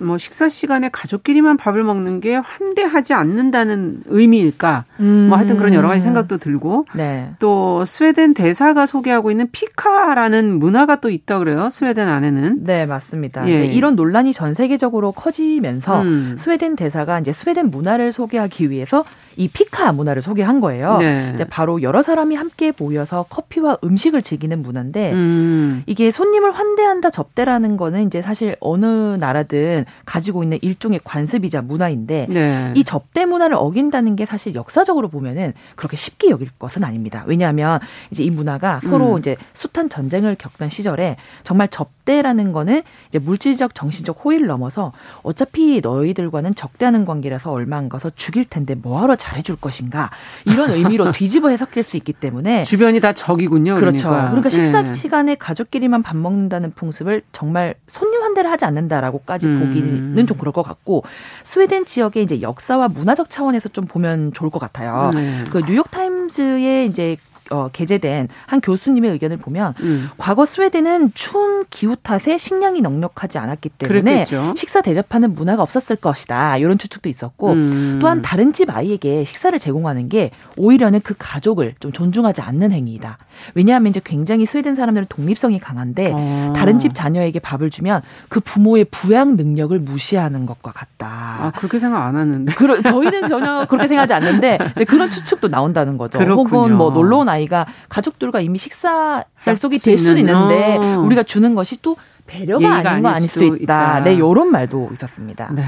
S2: 뭐 식사 시간에 가족끼리만 밥을 먹는 게 환대하지 않는다는 의미일까? 음. 뭐 하여튼 그런 여러 가지 생각도 들고 네. 또 스웨덴 대사가 소개하고 있는 피카라는 문화가 또 있다 그래요. 스웨덴 안에는.
S6: 네, 맞습니다. 예. 이제 이런 논란이 전 세계적으로 커지면서 음. 스웨덴 대사가 이제 스웨덴 문화를 소개하기 위해서 이 피카 문화를 소개한 거예요. 네. 이제 바로 여러 사람이 함께 모여서 커피와 음식을 즐기는 문화인데 음. 이게 손님을 환대한다 접대라는 거는 이제 사실 어느 나라든 가지고 있는 일종의 관습이자 문화인데 네. 이 접대 문화를 어긴다는 게 사실 역사적으로 보면은 그렇게 쉽게 여길 것은 아닙니다. 왜냐하면 이제 이 문화가 서로 음. 이제 숱한 전쟁을 겪던 시절에 정말 접대라는 거는 이제 물질적 정신적 호의를 넘어서 어차피 너희들과는 적대하는 관계라서 얼마 안 가서 죽일 텐데 뭐하러 잘해줄 것인가 이런 의미로 [LAUGHS] 뒤집어 해석될 수 있기 때문에
S2: 주변이 다 적이군요.
S6: 그렇죠.
S2: 그러니까,
S6: 그러니까 식사 네. 시간에 가족끼리만 밥 먹는다는 풍습을 정말 손님 환대를 하지 않는다라고까지 아직 음. 보기는 좀 그럴 것 같고 스웨덴 지역의 이제 역사와 문화적 차원에서 좀 보면 좋을 것 같아요. 네. 그 뉴욕 타임즈의 이제 어, 게재된 한 교수님의 의견을 보면 음. 과거 스웨덴은 추운 기후 탓에 식량이 넉넉하지 않았기 때문에 그랬겠죠. 식사 대접하는 문화가 없었을 것이다. 이런 추측도 있었고 음. 또한 다른 집 아이에게 식사를 제공하는 게 오히려는 그 가족을 좀 존중하지 않는 행위이다. 왜냐하면 이제 굉장히 스웨덴 사람들은 독립성이 강한데 어. 다른 집 자녀에게 밥을 주면 그 부모의 부양 능력을 무시하는 것과 같다.
S2: 아 그렇게 생각 안 하는데.
S6: 그러, 저희는 전혀 그렇게 생각하지 않는데 이제 그런 추측도 나온다는 거죠. 그렇군요. 혹은 뭐 놀러 온 아이 가 가족들과 이미 식사 약속이 될 수는 있는데 어. 우리가 주는 것이 또 배려가 아닌 거 아닐 수 있다. 있다. 네, 요런 말도 있었습니다. 네.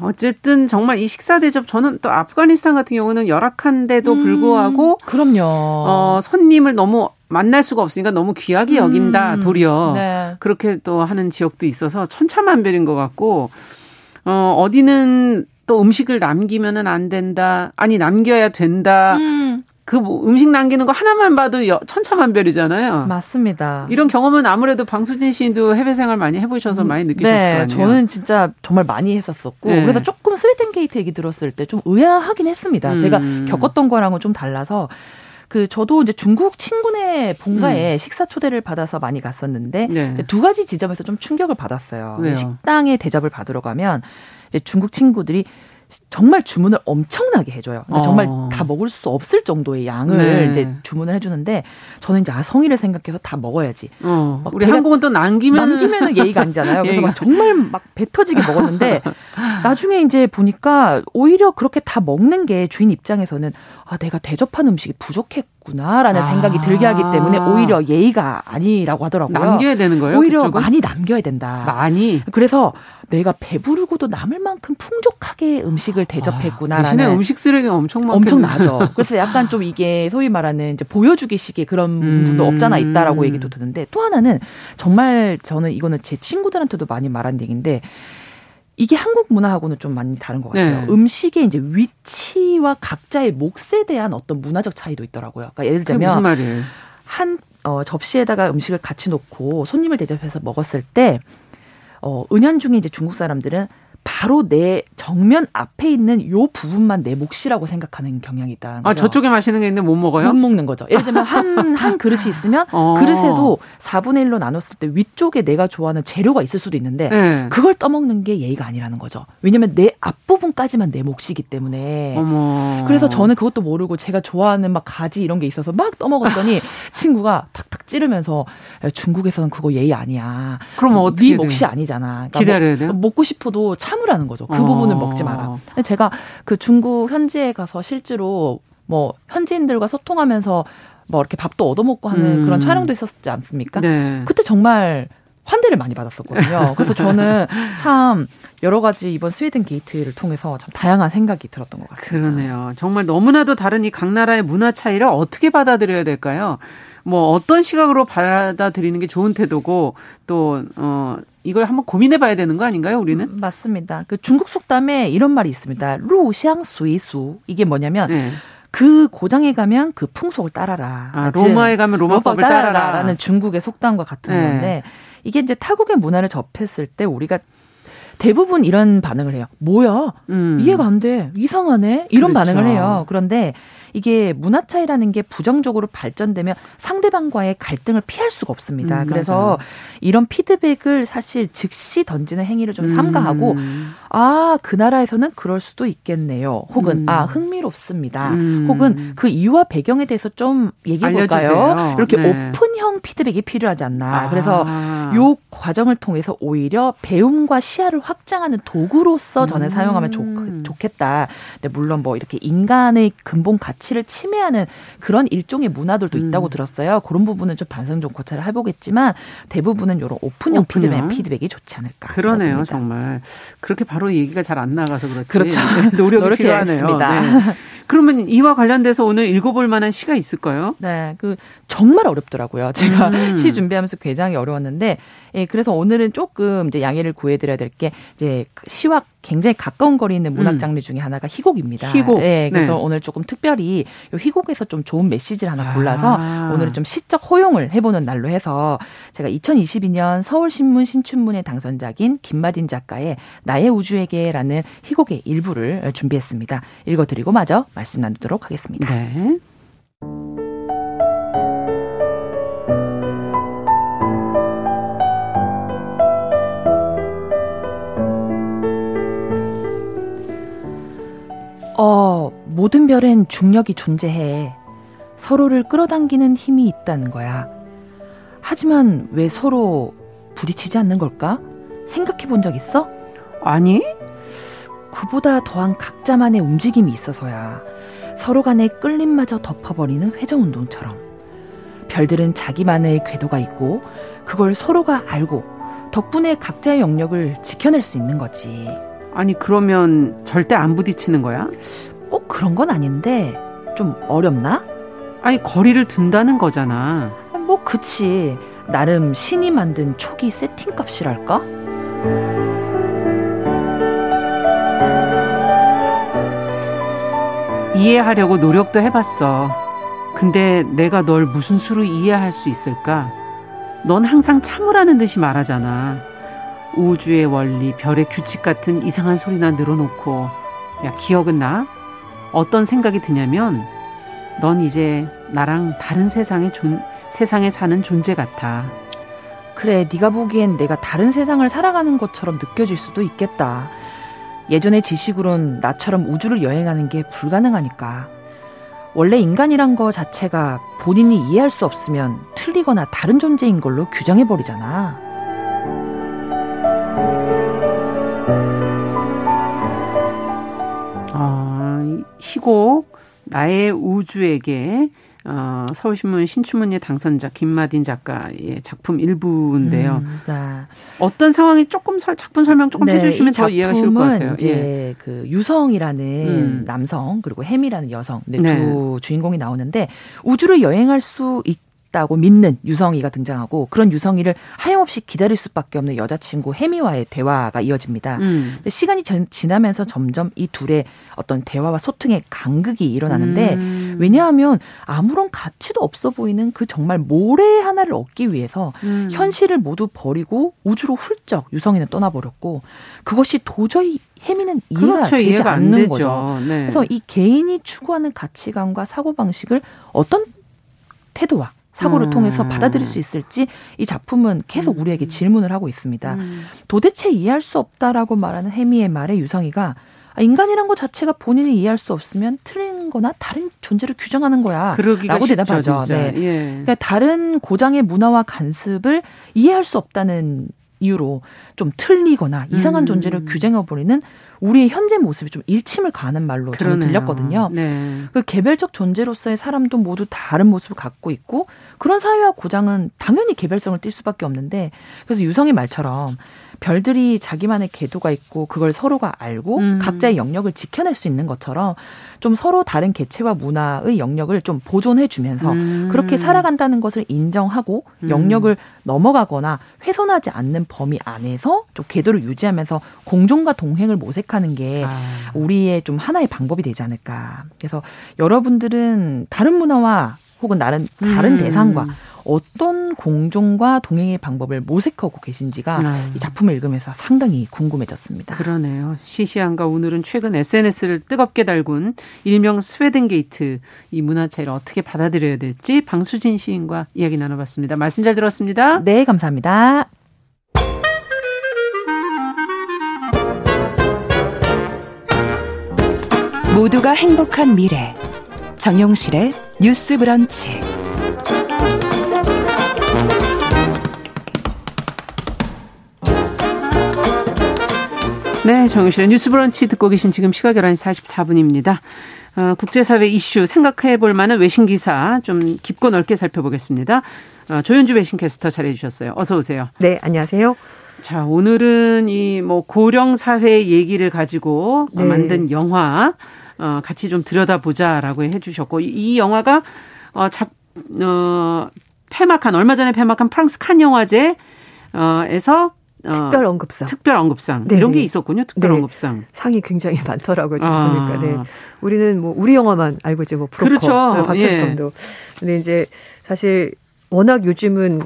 S2: 어쨌든 정말 이 식사 대접 저는 또 아프가니스탄 같은 경우는 열악한데도 음, 불구하고
S6: 그럼요.
S2: 어, 손님을 너무 만날 수가 없으니까 너무 귀하게 여긴다 음, 도리어 네. 그렇게 또 하는 지역도 있어서 천차만별인 것 같고 어 어디는 또 음식을 남기면은 안 된다 아니 남겨야 된다 음. 그 뭐 음식 남기는 거 하나만 봐도 천차만별이잖아요.
S6: 맞습니다.
S2: 이런 경험은 아무래도 방수진 씨도 해외 생활 많이 해보셔서 많이 느끼셨을 네, 거 아니에요?
S6: 저는 진짜 정말 많이 했었었고 네. 그래서 조금 스웨덴 게이트 얘기 들었을 때 좀 의아하긴 했습니다. 음. 제가 겪었던 거랑은 좀 달라서 그 저도 이제 중국 친구네 본가에 음. 식사 초대를 받아서 많이 갔었는데 네. 두 가지 지점에서 좀 충격을 받았어요. 왜요? 식당에 대접을 받으러 가면 이제 중국 친구들이 정말 주문을 엄청나게 해줘요. 그러니까 정말 어. 다 먹을 수 없을 정도의 양을 네. 이제 주문을 해주는데 저는 이제 아 성의를 생각해서 다 먹어야지. 어.
S2: 우리 한국은 또 남기면
S6: 남기면은 예의가 아니잖아요. 그래서 막 정말 막 배 터지게 먹었는데 [LAUGHS] 나중에 이제 보니까 오히려 그렇게 다 먹는 게 주인 입장에서는 아 내가 대접한 음식이 부족했 구나라는 아. 생각이 들게 하기 때문에 오히려 예의가 아니라고 하더라고요.
S2: 남겨야 되는 거예요?
S6: 오히려 그쪽은? 많이 남겨야 된다.
S2: 많이.
S6: 그래서 내가 배부르고도 남을 만큼 풍족하게 음식을 대접했구나라는. 아,
S2: 대신에 음식 쓰레기가 엄청 많
S6: 엄청나죠. [LAUGHS] 그래서 약간 좀 이게 소위 말하는 이제 보여주기식의 그런 부분도 음. 없잖아 있다라고 얘기도 듣는데 또 하나는 정말 저는 이거는 제 친구들한테도 많이 말한 얘기인데 이게 한국 문화하고는 좀 많이 다른 것 같아요. 네. 음식의 이제 위치와 각자의 몫에 대한 어떤 문화적 차이도 있더라고요. 그러니까 예를 들면? 한 어, 접시에다가 음식을 같이 놓고 손님을 대접해서 먹었을 때 어, 은연중에 이제 중국 사람들은 바로 내 정면 앞에 있는 요 부분만 내 몫이라고 생각하는 경향이 있다.
S2: 아, 저쪽에 마시는 게 있는데 못 먹어요?
S6: 못 먹는 거죠. 예를 들면 한, [LAUGHS] 한 그릇이 있으면 어. 그릇에도 4분의 1로 나눴을 때 위쪽에 내가 좋아하는 재료가 있을 수도 있는데 네. 그걸 떠먹는 게 예의가 아니라는 거죠. 왜냐면 내 앞부분까지만 내 몫이기 때문에. 어머. 그래서 저는 그것도 모르고 제가 좋아하는 막 가지 이런 게 있어서 막 떠먹었더니 [LAUGHS] 친구가 탁탁 찌르면서 중국에서는 그거 예의 아니야.
S2: 그럼 어떻게
S6: 네 몫이 아니잖아.
S2: 그러니까 기다려야 돼요?
S6: 뭐 먹고 싶어도 참으라는 거죠. 그 어. 부분을 먹지 마라. 제가 그 중국 현지에 가서 실제로 뭐 현지인들과 소통하면서 뭐 이렇게 밥도 얻어먹고 하는 음. 그런 촬영도 있었지 않습니까? 네. 그때 정말 환대를 많이 받았었거든요. [LAUGHS] 그래서 저는 참 여러 가지 이번 스웨덴 게이트를 통해서 참 다양한 생각이 들었던 것 같습니다.
S2: 그러네요. 정말 너무나도 다른 이 각 나라의 문화 차이를 어떻게 받아들여야 될까요? 뭐 어떤 시각으로 받아들이는 게 좋은 태도고 또 어, 이걸 한번 고민해 봐야 되는 거 아닌가요, 우리는? 음,
S6: 맞습니다. 그 중국 속담에 이런 말이 있습니다. 루샹 수이수. 이게 뭐냐면 네. 그 고장에 가면 그 풍속을 따라라.
S2: 아, 로마에 가면 로마법을 따라라.
S6: 라는 중국의 속담과 같은 네. 건데 이게 이제 타국의 문화를 접했을 때 우리가 대부분 이런 반응을 해요. 뭐야? 음. 이해가 안 돼. 이상하네. 이런 그렇죠. 반응을 해요. 그런데 이게 문화 차이라는 게 부정적으로 발전되면 상대방과의 갈등을 피할 수가 없습니다. 음, 그래서 맞아요. 이런 피드백을 사실 즉시 던지는 행위를 좀 삼가하고 음. 아, 그 나라에서는 그럴 수도 있겠네요. 혹은 음. 아, 흥미롭습니다. 음. 혹은 그 이유와 배경에 대해서 좀 얘기해 볼까요? 이렇게 네. 오픈형 피드백이 필요하지 않나. 아. 그래서 요 과정을 통해서 오히려 배움과 시야를 확장하는 도구로서 저는 사용하면 좋, 좋겠다. 근데 물론 뭐 이렇게 인간의 근본 가치 가치를 침해하는 그런 일종의 문화들도 음. 있다고 들었어요. 그런 부분은 좀 반성 좀 고찰을 해보겠지만 대부분은 이런 오픈형, 오픈형. 피드백, 피드백이 좋지 않을까.
S2: 그러네요, 정말. 그렇게 바로 얘기가 잘 안 나가서 그렇지. 그렇죠. [LAUGHS] 노력이, 노력이 필요하네요. 네. 그러면 이와 관련돼서 오늘 읽어볼 만한 시가 있을까요?
S6: 네, 그 정말 어렵더라고요. 제가 음. [LAUGHS] 시 준비하면서 굉장히 어려웠는데, 예, 그래서 오늘은 조금 이제 양해를 구해드려야 될 게 이제 시와 굉장히 가까운 거리 있는 문학 음. 장르 중에 하나가 희곡입니다. 희곡. 예, 그래서 네. 오늘 조금 특별히 이 희곡에서 좀 좋은 메시지를 하나 골라서 아. 오늘은 좀 시적 호용을 해보는 날로 해서 제가 2022년 서울신문 신춘문예 당선작인 김마딘 작가의 나의 우주에게라는 희곡의 일부를 준비했습니다. 읽어드리고 마저 말씀 나누도록 하겠습니다. 네. 어, 모든 별엔 중력이 존재해. 서로를 끌어당기는 힘이 있다는 거야. 하지만 왜 서로 부딪히지 않는 걸까? 생각해 본 적 있어?
S2: 아니?
S6: 그보다 더한 각자만의 움직임이 있어서야. 서로 간의 끌림마저 덮어버리는 회전운동처럼. 별들은 자기만의 궤도가 있고, 그걸 서로가 알고, 덕분에 각자의 영역을 지켜낼 수 있는 거지.
S2: 아니, 그러면 절대 안 부딪히는 거야?
S6: 꼭 그런 건 아닌데, 좀 어렵나?
S2: 아니, 거리를 둔다는 거잖아.
S6: 뭐, 그치. 나름 신이 만든 초기 세팅 값이랄까?
S2: 이해하려고 노력도 해봤어. 근데 내가 널 무슨 수로 이해할 수 있을까? 넌 항상 참으라는 듯이 말하잖아. 우주의 원리, 별의 규칙 같은 이상한 소리나 늘어놓고. 야, 기억은 나? 어떤 생각이 드냐면, 넌 이제 나랑 다른 세상에 존, 세상에 사는 존재 같아.
S6: 그래, 네가 보기엔 내가 다른 세상을 살아가는 것처럼 느껴질 수도 있겠다. 예전의 지식으론 나처럼 우주를 여행하는 게 불가능하니까. 원래 인간이란 거 자체가 본인이 이해할 수 없으면 틀리거나 다른 존재인 걸로 규정해버리잖아.
S2: 희곡, 나의 우주에게 어, 서울신문 신춘문예 당선자 김마딘 작가의 작품 일부인데요. 음, 네. 어떤 상황이 조금 설, 작품 설명 조금 네, 해주시면 더 이해가 쉬울 것 같아요.
S6: 이제 예. 그 유성이라는 음. 남성 그리고 햄이라는 여성 네, 네. 두 주인공이 나오는데 우주를 여행할 수 있. 있다고 믿는 유성이가 등장하고 그런 유성이를 하염없이 기다릴 수밖에 없는 여자친구 해미와의 대화가 이어집니다. 음. 근데 시간이 전, 지나면서 점점 이 둘의 어떤 대화와 소통의 간극이 일어나는데 음. 왜냐하면 아무런 가치도 없어 보이는 그 정말 모래 하나를 얻기 위해서 음. 현실을 모두 버리고 우주로 훌쩍 유성이는 떠나버렸고 그것이 도저히 해미는 이해가 그렇죠, 되지 이해가 않는 거죠. 네. 그래서 이 개인이 추구하는 가치관과 사고 방식을 어떤 태도와 사고를 음. 통해서 받아들일 수 있을지 이 작품은 계속 음. 우리에게 질문을 하고 있습니다. 음. 도대체 이해할 수 없다라고 말하는 해미의 말에 유성이가 아, 인간이란 것 자체가 본인이 이해할 수 없으면 틀린 거나 다른 존재를 규정하는 거야. 라고 대답하죠. 네. 예. 그러니까 다른 고장의 문화와 간습을 이해할 수 없다는 이유로 좀 틀리거나 이상한 음. 존재를 규정해버리는 우리의 현재 모습이 좀 일침을 가는 말로 저는 들렸거든요. 네. 그 개별적 존재로서의 사람도 모두 다른 모습을 갖고 있고 그런 사회와 고장은 당연히 개별성을 띌 수밖에 없는데 그래서 유성의 말처럼 별들이 자기만의 궤도가 있고 그걸 서로가 알고 음. 각자의 영역을 지켜낼 수 있는 것처럼 좀 서로 다른 개체와 문화의 영역을 좀 보존해 주면서 음. 그렇게 살아간다는 것을 인정하고 음. 영역을 넘어가거나 훼손하지 않는 범위 안에서 좀 궤도를 유지하면서 공존과 동행을 모색하는 게 아. 우리의 좀 하나의 방법이 되지 않을까. 그래서 여러분들은 다른 문화와 혹은 다른 다른 음. 대상과 어떤 공존과 동행의 방법을 모색하고 계신지가 아. 이 작품을 읽으면서 상당히 궁금해졌습니다.
S2: 그러네요. 시시한가 오늘은 최근 SNS를 뜨겁게 달군 일명 스웨덴 게이트 이 문화 차이를 어떻게 받아들여야 될지 방수진 시인과 이야기 나눠봤습니다. 말씀 잘 들었습니다.
S6: 네, 감사합니다.
S1: 모두가 행복한 미래 정용실의 뉴스 브런치
S2: 네, 정유실의 뉴스 브런치 듣고 계신 지금 시각 11시 44분입니다. 어, 국제사회 이슈 생각해 볼 만한 외신 기사 좀 깊고 넓게 살펴보겠습니다. 어, 조윤주 외신 캐스터 잘해 주셨어요. 어서 오세요.
S7: 네, 안녕하세요.
S2: 자, 오늘은 이 뭐 고령 사회 얘기를 가지고 네. 만든 영화 어, 같이 좀 들여다보자라고 해 주셨고 이 영화가 어, 작, 어, 폐막한 얼마 전에 폐막한 프랑스 칸 영화제 어에서
S7: 어, 특별 언급상.
S2: 특별 언급상. 네네. 이런 게 있었군요. 특별 네. 언급상.
S7: 상이 굉장히 [LAUGHS] 많더라고요. 지금 아. 보니까. 네. 우리는 뭐 우리 영화만 알고 있지 뭐 브로커, 그렇죠. 네, 박찬범도. 예. 근데 이제 사실 워낙 요즘은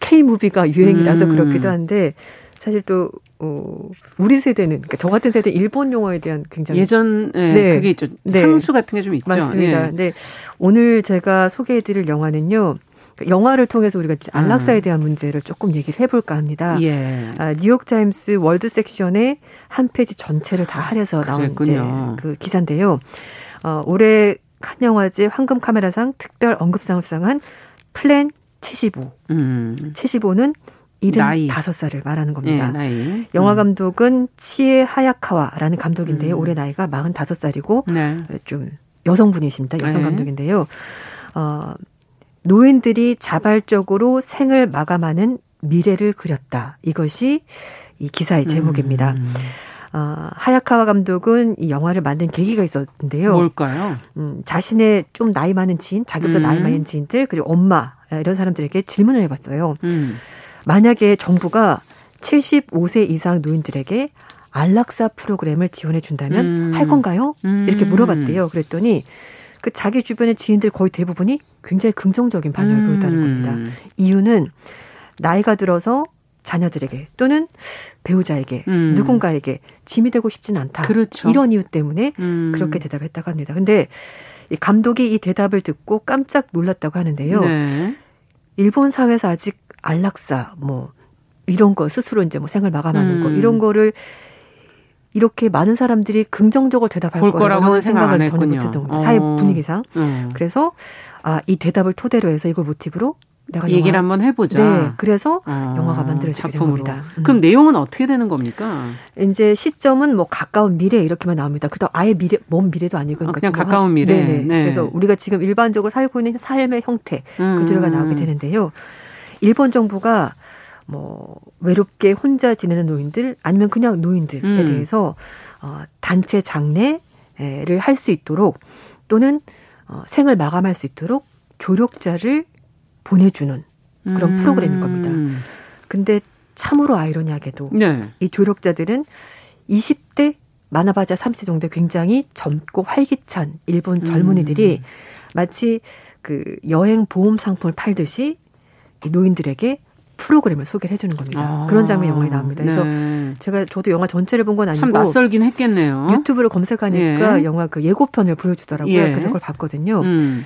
S7: K 무비가 유행이라서 음. 그렇기도 한데 사실 또 어, 우리 세대는, 그러니까 저 같은 세대 일본 영화에 대한 굉장히.
S2: 예전, 네, 네. 그게 있죠. 네. 향수 같은 게 좀 있죠.
S7: 맞습니다. 예. 네. 오늘 제가 소개해 드릴 영화는요. 영화를 통해서 우리가 안락사에 음. 대한 문제를 조금 얘기를 해볼까 합니다. 예. 아, 뉴욕 타임스 world section의 한 페이지 전체를 다 할애해서 나온 이제 그 기사인데요. 어, 올해 칸 영화제 황금 카메라상 특별 언급상을 수상한 플랜 75. 음. 75는 75살을 말하는 겁니다. 네, 영화 음. 감독은 치에 하야카와라는 감독인데요. 음. 올해 나이가 45살이고 네. 좀 여성분이십니다. 여성 네. 감독인데요. 어, 노인들이 자발적으로 생을 마감하는 미래를 그렸다. 이것이 이 기사의 음. 제목입니다. 음. 어, 하야카와 감독은 이 영화를 만든 계기가 있었는데요.
S2: 뭘까요?
S7: 음, 자신의 좀 나이 많은 지인, 자기보다 음. 나이 많은 지인들, 그리고 엄마, 이런 사람들에게 질문을 해봤어요. 음. 만약에 정부가 75세 이상 노인들에게 안락사 프로그램을 지원해 준다면 음. 할 건가요? 이렇게 물어봤대요. 그랬더니 그 자기 주변의 지인들 거의 대부분이 굉장히 긍정적인 반응을 음. 보였다는 겁니다. 이유는 나이가 들어서 자녀들에게 또는 배우자에게 음. 누군가에게 짐이 되고 싶지는 않다. 그렇죠. 이런 이유 때문에 음. 그렇게 대답했다고 합니다. 근데 이 감독이 이 대답을 듣고 깜짝 놀랐다고 하는데요. 네. 일본 사회에서 아직 안락사 뭐 이런 거 스스로 이제 뭐 생을 마감하는 거 음. 이런 거를 이렇게 많은 사람들이 긍정적으로 대답할 거라고 생각을 저는 못했던 겁니다. 어. 사회 분위기상. 음. 그래서 아, 이 대답을 토대로 해서 이걸 모티브로
S2: 내가 얘기를 영화, 한번 해보자.
S7: 네, 그래서 어, 영화가 만들어지게 된 겁니다.
S2: 음. 그럼 내용은 어떻게 되는 겁니까?
S7: 이제 시점은 뭐 가까운 미래 이렇게만 나옵니다. 그다음 아예 미래 먼 미래도 아니고
S2: 그러니까 어, 그냥 가까운 미래.
S7: 네네. 네. 그래서 우리가 지금 일반적으로 살고 있는 삶의 형태 음. 그대로가 나오게 되는데요. 일본 정부가 뭐 외롭게 혼자 지내는 노인들 아니면 그냥 노인들에 음. 대해서 어 단체 장례를 할 수 있도록 또는 어 생을 마감할 수 있도록 조력자를 보내주는 그런 음. 프로그램인 겁니다. 근데 참으로 아이러니하게도 네. 이 조력자들은 20대 많아봐자 30대 정도 굉장히 젊고 활기찬 일본 젊은이들이 음. 마치 그 여행 보험 상품을 팔듯이 이 노인들에게 프로그램을 소개를 해주는 겁니다. 아, 그런 장면 영화에 나옵니다. 그래서 네. 제가 저도 영화 전체를 본 건 아니고
S2: 참 낯설긴 했겠네요.
S7: 유튜브를 검색하니까 예. 영화 그 예고편을 보여주더라고요. 예. 그래서 그걸 봤거든요. 음.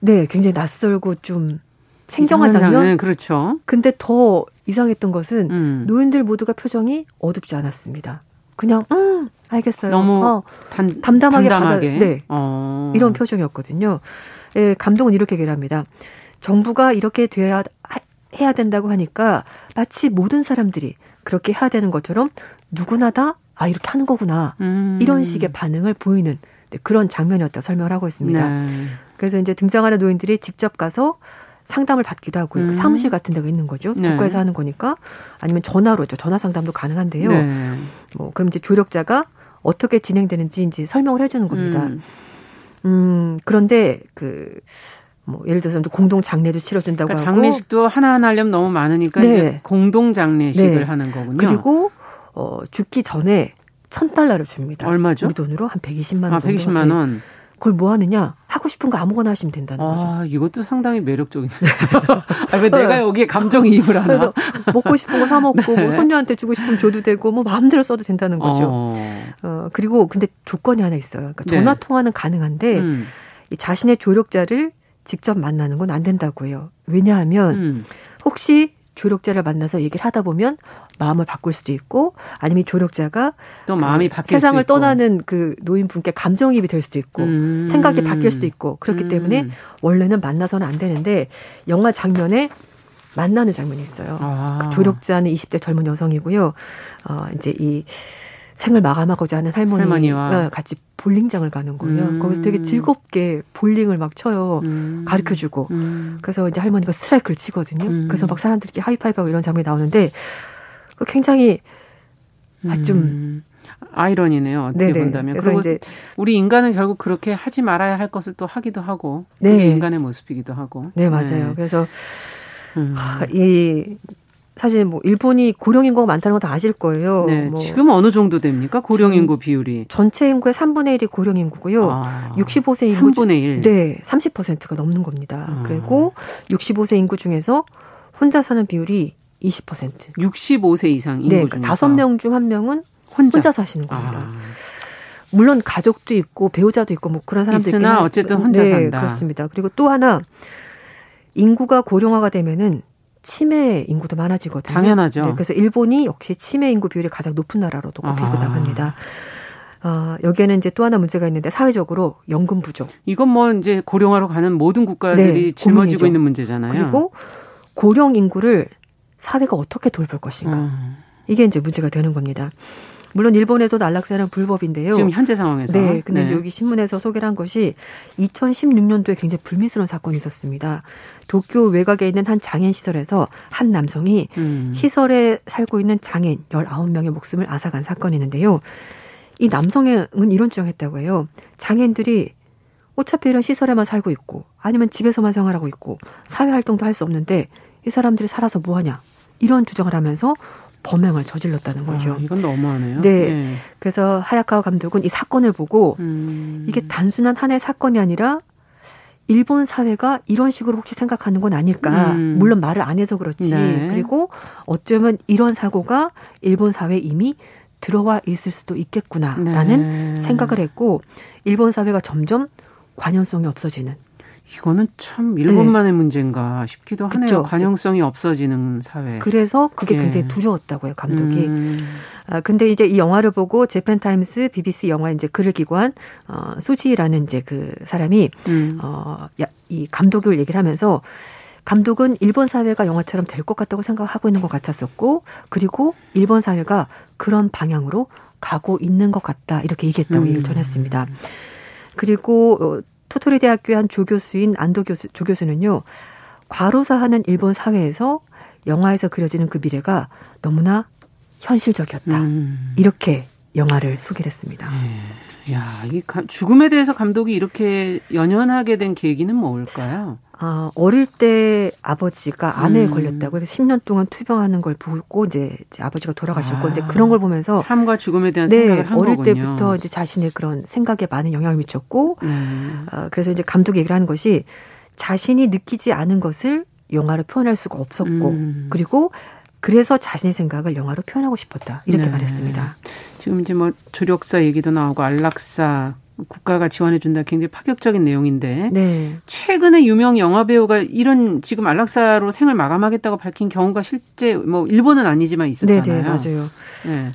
S7: 네, 굉장히 낯설고 좀 생경한 장면. 장
S2: 그렇죠.
S7: 근데 더 이상했던 것은 음. 노인들 모두가 표정이 어둡지 않았습니다. 그냥 음 알겠어요.
S2: 너무 어, 단,
S7: 담담하게, 담담하게. 받아 네 어. 이런 표정이었거든요. 예, 감독은 이렇게 얘기를 합니다. 정부가 이렇게 돼야 해야 된다고 하니까 마치 모든 사람들이 그렇게 해야 되는 것처럼 누구나 다 아, 이렇게 하는 거구나. 음. 이런 식의 반응을 보이는 그런 장면이었다 설명을 하고 있습니다. 네. 그래서 이제 등장하는 노인들이 직접 가서 상담을 받기도 하고 음. 사무실 같은 데가 있는 거죠. 네. 국가에서 하는 거니까 아니면 전화로 죠 전화 상담도 가능한데요. 네. 뭐 그럼 이제 조력자가 어떻게 진행되는지 이제 설명을 해주는 겁니다. 음, 음 그런데 그 뭐 예를 들어서 공동 장례도 치러준다고 그러니까
S2: 하고 장례식도 하나 하나 하려면 너무 많으니까 네. 이제 공동 장례식을 네. 하는 거군요.
S7: 그리고 어 죽기 전에 천 달러를 줍니다.
S2: 얼마죠?
S7: 우리 돈으로 한 120만 원. 아,
S2: 120만 원. 네.
S7: 그걸 뭐 하느냐? 하고 싶은 거 아무거나 하시면 된다는 거죠.
S2: 아, 이것도 상당히 매력적인데. [LAUGHS] 아, 왜 내가 여기에 감정이입을 하나? 그래서
S7: 먹고 싶은 거 사 먹고 [LAUGHS] 네. 뭐 손녀한테 주고 싶으면 줘도 되고 뭐 마음대로 써도 된다는 거죠. 어, 어 그리고 근데 조건이 하나 있어요. 그러니까 전화 네. 통화는 가능한데 음. 이 자신의 조력자를 직접 만나는 건 안 된다고 해요. 왜냐하면 음. 혹시 조력자를 만나서 얘기를 하다 보면 마음을 바꿀 수도 있고 아니면 조력자가
S2: 또 마음이
S7: 그 바뀔 세상을 떠나는 그 노인분께 감정이입이 될 수도 있고 음. 생각이 바뀔 수도 있고 그렇기 음. 때문에 원래는 만나서는 안 되는데 영화 장면에 만나는 장면이 있어요. 아. 그 조력자는 20대 젊은 여성이고요. 어 이제 이 생을 마감하고자 하는 할머니 할머니 와 같이 볼링장을 가는 거예요. 음. 거기서 되게 즐겁게 볼링을 막 쳐요. 음. 가르쳐 주고. 음. 그래서 이제 할머니가 스트라이크를 치거든요. 음. 그래서 막 사람들이 하이파이브하고 이런 장면이 나오는데 굉장히 아, 좀 음.
S2: 아이러니네요. 어떻게 네네. 본다면. 그리고 이제 우리 인간은 결국 그렇게 하지 말아야 할 것을 또 하기도 하고 네. 인간의 모습이기도 하고.
S7: 네, 맞아요. 네. 그래서 음. 하, 이 사실 뭐 일본이 고령 인구가 많다는 건다 아실 거예요.
S2: 네,
S7: 뭐
S2: 지금 어느 정도 됩니까? 고령 인구 비율이
S7: 전체 인구의 3분의 1이 고령 인구고요. 아, 65세
S2: 인구 3분의 1.
S7: 네, 30%가 넘는 겁니다. 아. 그리고 65세 인구 중에서 혼자 사는 비율이 20%.
S2: 65세 이상 인구 네, 중에서
S7: 다섯 명중한 명은 혼자, 혼자 사시는 겁니다. 아. 물론 가족도 있고 배우자도 있고 뭐 그런 사람도
S2: 있으나 있긴 어쨌든 혼자
S7: 네,
S2: 산다.
S7: 그렇습니다. 그리고 또 하나 인구가 고령화가 되면은 치매 인구도 많아지거든요.
S2: 당연하죠. 네,
S7: 그래서 일본이 역시 치매 인구 비율이 가장 높은 나라로도 꼽히고 아. 나갑니다. 어, 여기에는 이제 또 하나 문제가 있는데 사회적으로 연금 부족.
S2: 이건 뭐 이제 고령화로 가는 모든 국가들이 네, 짊어지고 있는 문제잖아요.
S7: 그리고 고령 인구를 사회가 어떻게 돌볼 것인가. 음. 이게 이제 문제가 되는 겁니다. 물론 일본에서도 안락사는 불법인데요.
S2: 지금 현재 상황에서.
S7: 네. 근데 네. 여기 신문에서 소개를 한 것이 2016년도에 굉장히 불미스러운 사건이 있었습니다. 도쿄 외곽에 있는 한 장애인 시설에서 한 남성이 음. 시설에 살고 있는 장애인 19명의 목숨을 앗아간 사건이 있는데요. 이 남성은 이런 주장했다고 해요. 장애인들이 어차피 이런 시설에만 살고 있고 아니면 집에서만 생활하고 있고 사회 활동도 할 수 없는데 이 사람들이 살아서 뭐 하냐. 이런 주장을 하면서 범행을 저질렀다는 거죠. 아,
S2: 이건 너무하네요.
S7: 네. 네. 그래서 하야카와 감독은 이 사건을 보고 음. 이게 단순한 하나의 사건이 아니라 일본 사회가 이런 식으로 혹시 생각하는 건 아닐까. 음. 물론 말을 안 해서 그렇지. 네. 그리고 어쩌면 이런 사고가 일본 사회에 이미 들어와 있을 수도 있겠구나라는 네. 생각을 했고 일본 사회가 점점 관연성이 없어지는
S2: 이거는 참 일본만의 네. 문제인가 싶기도 하네요. 그쵸. 관용성이 없어지는 사회.
S7: 그래서 그게 예. 굉장히 두려웠다고요, 감독이. 음. 아, 근데 이제 이 영화를 보고 재팬 타임스, BBC 영화 이제 글을 기고한 어, 수지라는 이제 그 사람이 음. 어, 야, 이 감독을 얘기를 하면서 감독은 일본 사회가 영화처럼 될 것 같다고 생각하고 있는 것 같았었고, 그리고 일본 사회가 그런 방향으로 가고 있는 것 같다 이렇게 얘기했다고 음. 얘기를 전했습니다. 그리고 어, 토토리 대학교의 한 조교수인 안도 교수, 조교수는요, 과로사하는 일본 사회에서 영화에서 그려지는 그 미래가 너무나 현실적이었다. 음. 이렇게 영화를 소개를 했습니다.
S2: 네. 야, 이 죽음에 대해서 감독이 이렇게 연연하게 된 계기는 뭘까요?
S7: 아, 어릴 때 아버지가 암에 음. 걸렸다고 해서 10년 동안 투병하는 걸 보고 이제, 이제 아버지가 돌아가셨고 아. 이제 그런 걸 보면서
S2: 삶과 죽음에 대한 네, 생각을 한
S7: 어릴
S2: 거군요.
S7: 때부터 이제 자신의 그런 생각에 많은 영향을 미쳤고 음. 어, 그래서 이제 감독이 얘기를 하는 것이 자신이 느끼지 않은 것을 영화로 표현할 수가 없었고 음. 그리고 그래서 자신의 생각을 영화로 표현하고 싶었다 이렇게 네. 말했습니다.
S2: 지금 이제 뭐 조력사 얘기도 나오고 안락사 국가가 지원해준다 굉장히 파격적인 내용인데 네. 최근에 유명 영화 배우가 이런 지금 안락사로 생을 마감하겠다고 밝힌 경우가 실제 뭐 일본은 아니지만 있었잖아요. 네, 네
S7: 맞아요. 네.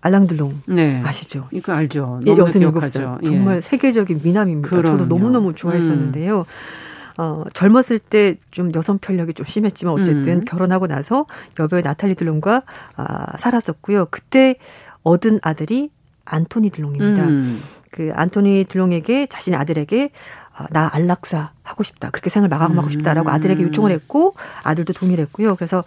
S7: 알랑들롱 네. 아시죠?
S2: 이거 알죠. 너무 예, 기억하죠.
S7: 예. 정말 세계적인 미남입니다. 그럼요. 저도 너무너무 좋아했었는데요. 음. 어, 젊었을 때 좀 여성 편력이 좀 심했지만 어쨌든 음. 결혼하고 나서 여배우 나탈리 들롱과 아, 살았었고요. 그때 얻은 아들이 안토니 들롱입니다. 음. 그 안토니 들롱에게 자신의 아들에게 아, 나 안락사 하고 싶다. 그렇게 생을 마감하고 싶다라고 음. 아들에게 요청을 했고 아들도 동의를 했고요. 그래서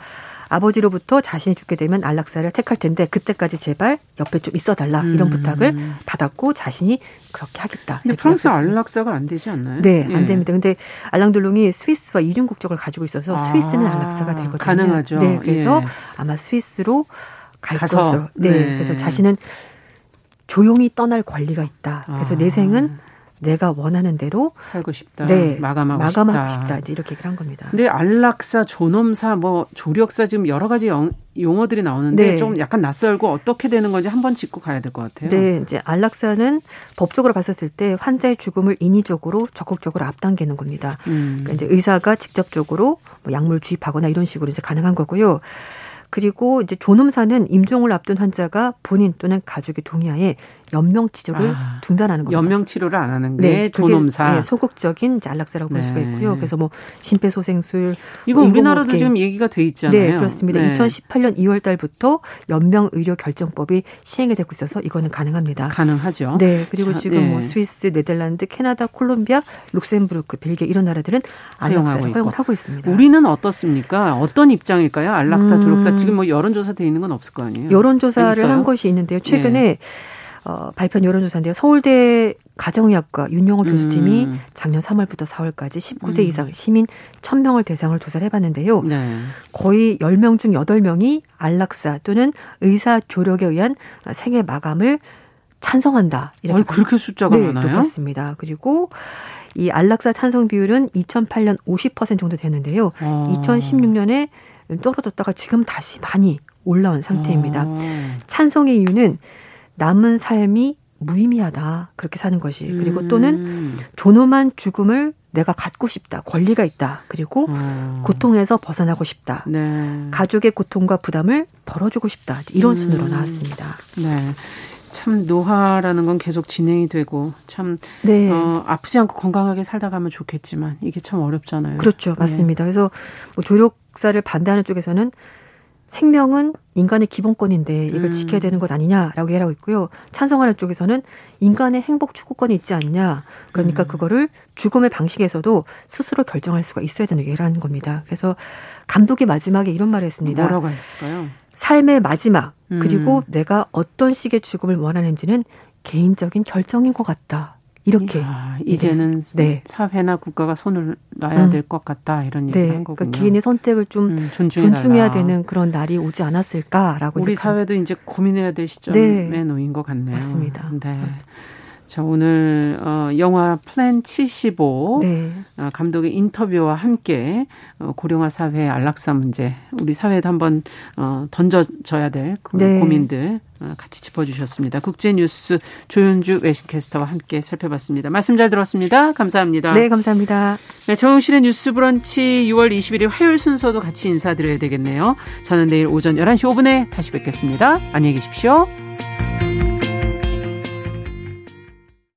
S7: 아버지로부터 자신이 죽게 되면 안락사를 택할 텐데 그때까지 제발 옆에 좀 있어 달라 이런 음. 부탁을 받았고 자신이 그렇게 하겠다.
S2: 근데 프랑스 안락사가 안 되지 않나요?
S7: 네, 안 예. 됩니다. 근데 알랑들롱이 스위스와 이중 국적을 가지고 있어서 아, 스위스는 안락사가 되거든요.
S2: 가능하죠.
S7: 네, 그래서 예. 아마 스위스로 갈 것으로. 네, 네, 그래서 자신은 조용히 떠날 권리가 있다. 그래서 아. 내 생은 내가 원하는 대로
S2: 살고 싶다. 네, 마감하고,
S7: 마감하고
S2: 싶다.
S7: 싶다. 이제 이렇게 얘기를 한 겁니다.
S2: 근데 안락사, 존엄사, 뭐 조력사 지금 여러 가지 영, 용어들이 나오는데 네. 좀 약간 낯설고 어떻게 되는 건지 한번 짚고 가야 될 것 같아요.
S7: 네, 이제 안락사는 법적으로 봤었을 때 환자의 죽음을 인위적으로 적극적으로 앞당기는 겁니다. 음. 그러니까 이제 의사가 직접적으로 뭐 약물 주입하거나 이런 식으로 이제 가능한 거고요. 그리고 이제 존엄사는 임종을 앞둔 환자가 본인 또는 가족의 동의하에 연명 치료를 아, 중단하는 겁니다.
S2: 연명 치료를 안 하는 게 네, 존엄사. 네,
S7: 소극적인 안락사라고 볼 네. 수가 있고요. 그래서 뭐 심폐소생술
S2: 이거 우리나라도 좀 얘기가 돼 있잖아요.
S7: 네, 그렇습니다. 네. 2018년 2월 달부터 연명 의료 결정법이 시행이 되고 있어서 이거는 가능합니다.
S2: 가능하죠.
S7: 네, 그리고 자, 지금 뭐 네. 스위스, 네덜란드, 캐나다, 콜롬비아, 룩셈부르크, 벨기에 이런 나라들은 안락사를 허용을 하고 있습니다.
S2: 우리는 어떻습니까? 어떤 입장일까요? 안락사, 음. 조력사 지금 뭐 여론조사 돼 있는 건 없을 거 아니에요?
S7: 여론조사를? 한 것이 있는데요. 최근에 네. 어, 발표한 여론조사인데요. 서울대 가정의학과 윤영호 교수팀이 음. 작년 3월부터 4월까지 19세 음. 이상 시민 1000명을 대상으로 조사를 해봤는데요. 네. 거의 10명 중 8명이 안락사 또는 의사 조력에 의한 생애 마감을 찬성한다.
S2: 이렇게 어, 그렇게 숫자가 네, 많아요?
S7: 높았습니다. 그리고 이 안락사 찬성 비율은 2008년 50% 정도 되는데요. 어. 2016년에 떨어졌다가 지금 다시 많이 올라온 상태입니다. 어. 찬성의 이유는 남은 삶이 무의미하다. 그렇게 사는 것이. 그리고 또는 음. 존엄한 죽음을 내가 갖고 싶다. 권리가 있다. 그리고 어. 고통에서 벗어나고 싶다. 네. 가족의 고통과 부담을 덜어주고 싶다. 이런 음. 순으로 나왔습니다.
S2: 네. 참 노화라는 건 계속 진행이 되고 참 네. 어, 아프지 않고 건강하게 살다 가면 좋겠지만 이게 참 어렵잖아요.
S7: 그렇죠, 맞습니다. 네. 그래서 뭐 조력사를 반대하는 쪽에서는 생명은 인간의 기본권인데 이걸 음. 지켜야 되는 것 아니냐라고 얘기하고 있고요. 찬성하는 쪽에서는 인간의 행복 추구권이 있지 않냐. 그러니까 음. 그거를 죽음의 방식에서도 스스로 결정할 수가 있어야 되는 얘기라는 겁니다. 그래서 감독이 마지막에 이런 말을 했습니다.
S2: 뭐라고 했을까요?
S7: 삶의 마지막 그리고 음. 내가 어떤 식의 죽음을 원하는지는 개인적인 결정인 것 같다. 이렇게 야,
S2: 이제는 네. 사회나 국가가 손을 놔야 음. 될것 같다 이런 얘기를 네. 한 거군요.
S7: 그러니까 개인의 선택을 좀 음, 존중해야 되는 그런 날이 오지 않았을까라고
S2: 우리 사회도 이제 고민해야 될 시점에 네. 놓인 것 같네요.
S7: 맞습니다.
S2: 네. 자, 오늘, 어, 영화 플랜 75. 네. 어, 감독의 인터뷰와 함께, 어, 고령화 사회의 안락사 문제, 우리 사회에도 한번, 어, 던져져야 될 네. 고민들, 어, 같이 짚어주셨습니다. 국제뉴스 조윤주 외신캐스터와 함께 살펴봤습니다. 말씀 잘 들었습니다. 감사합니다.
S7: 네, 감사합니다.
S2: 네, 정용실의 뉴스 브런치 6월 21일 화요일 순서도 같이 인사드려야 되겠네요. 저는 내일 오전 11시 5분에 다시 뵙겠습니다. 안녕히 계십시오.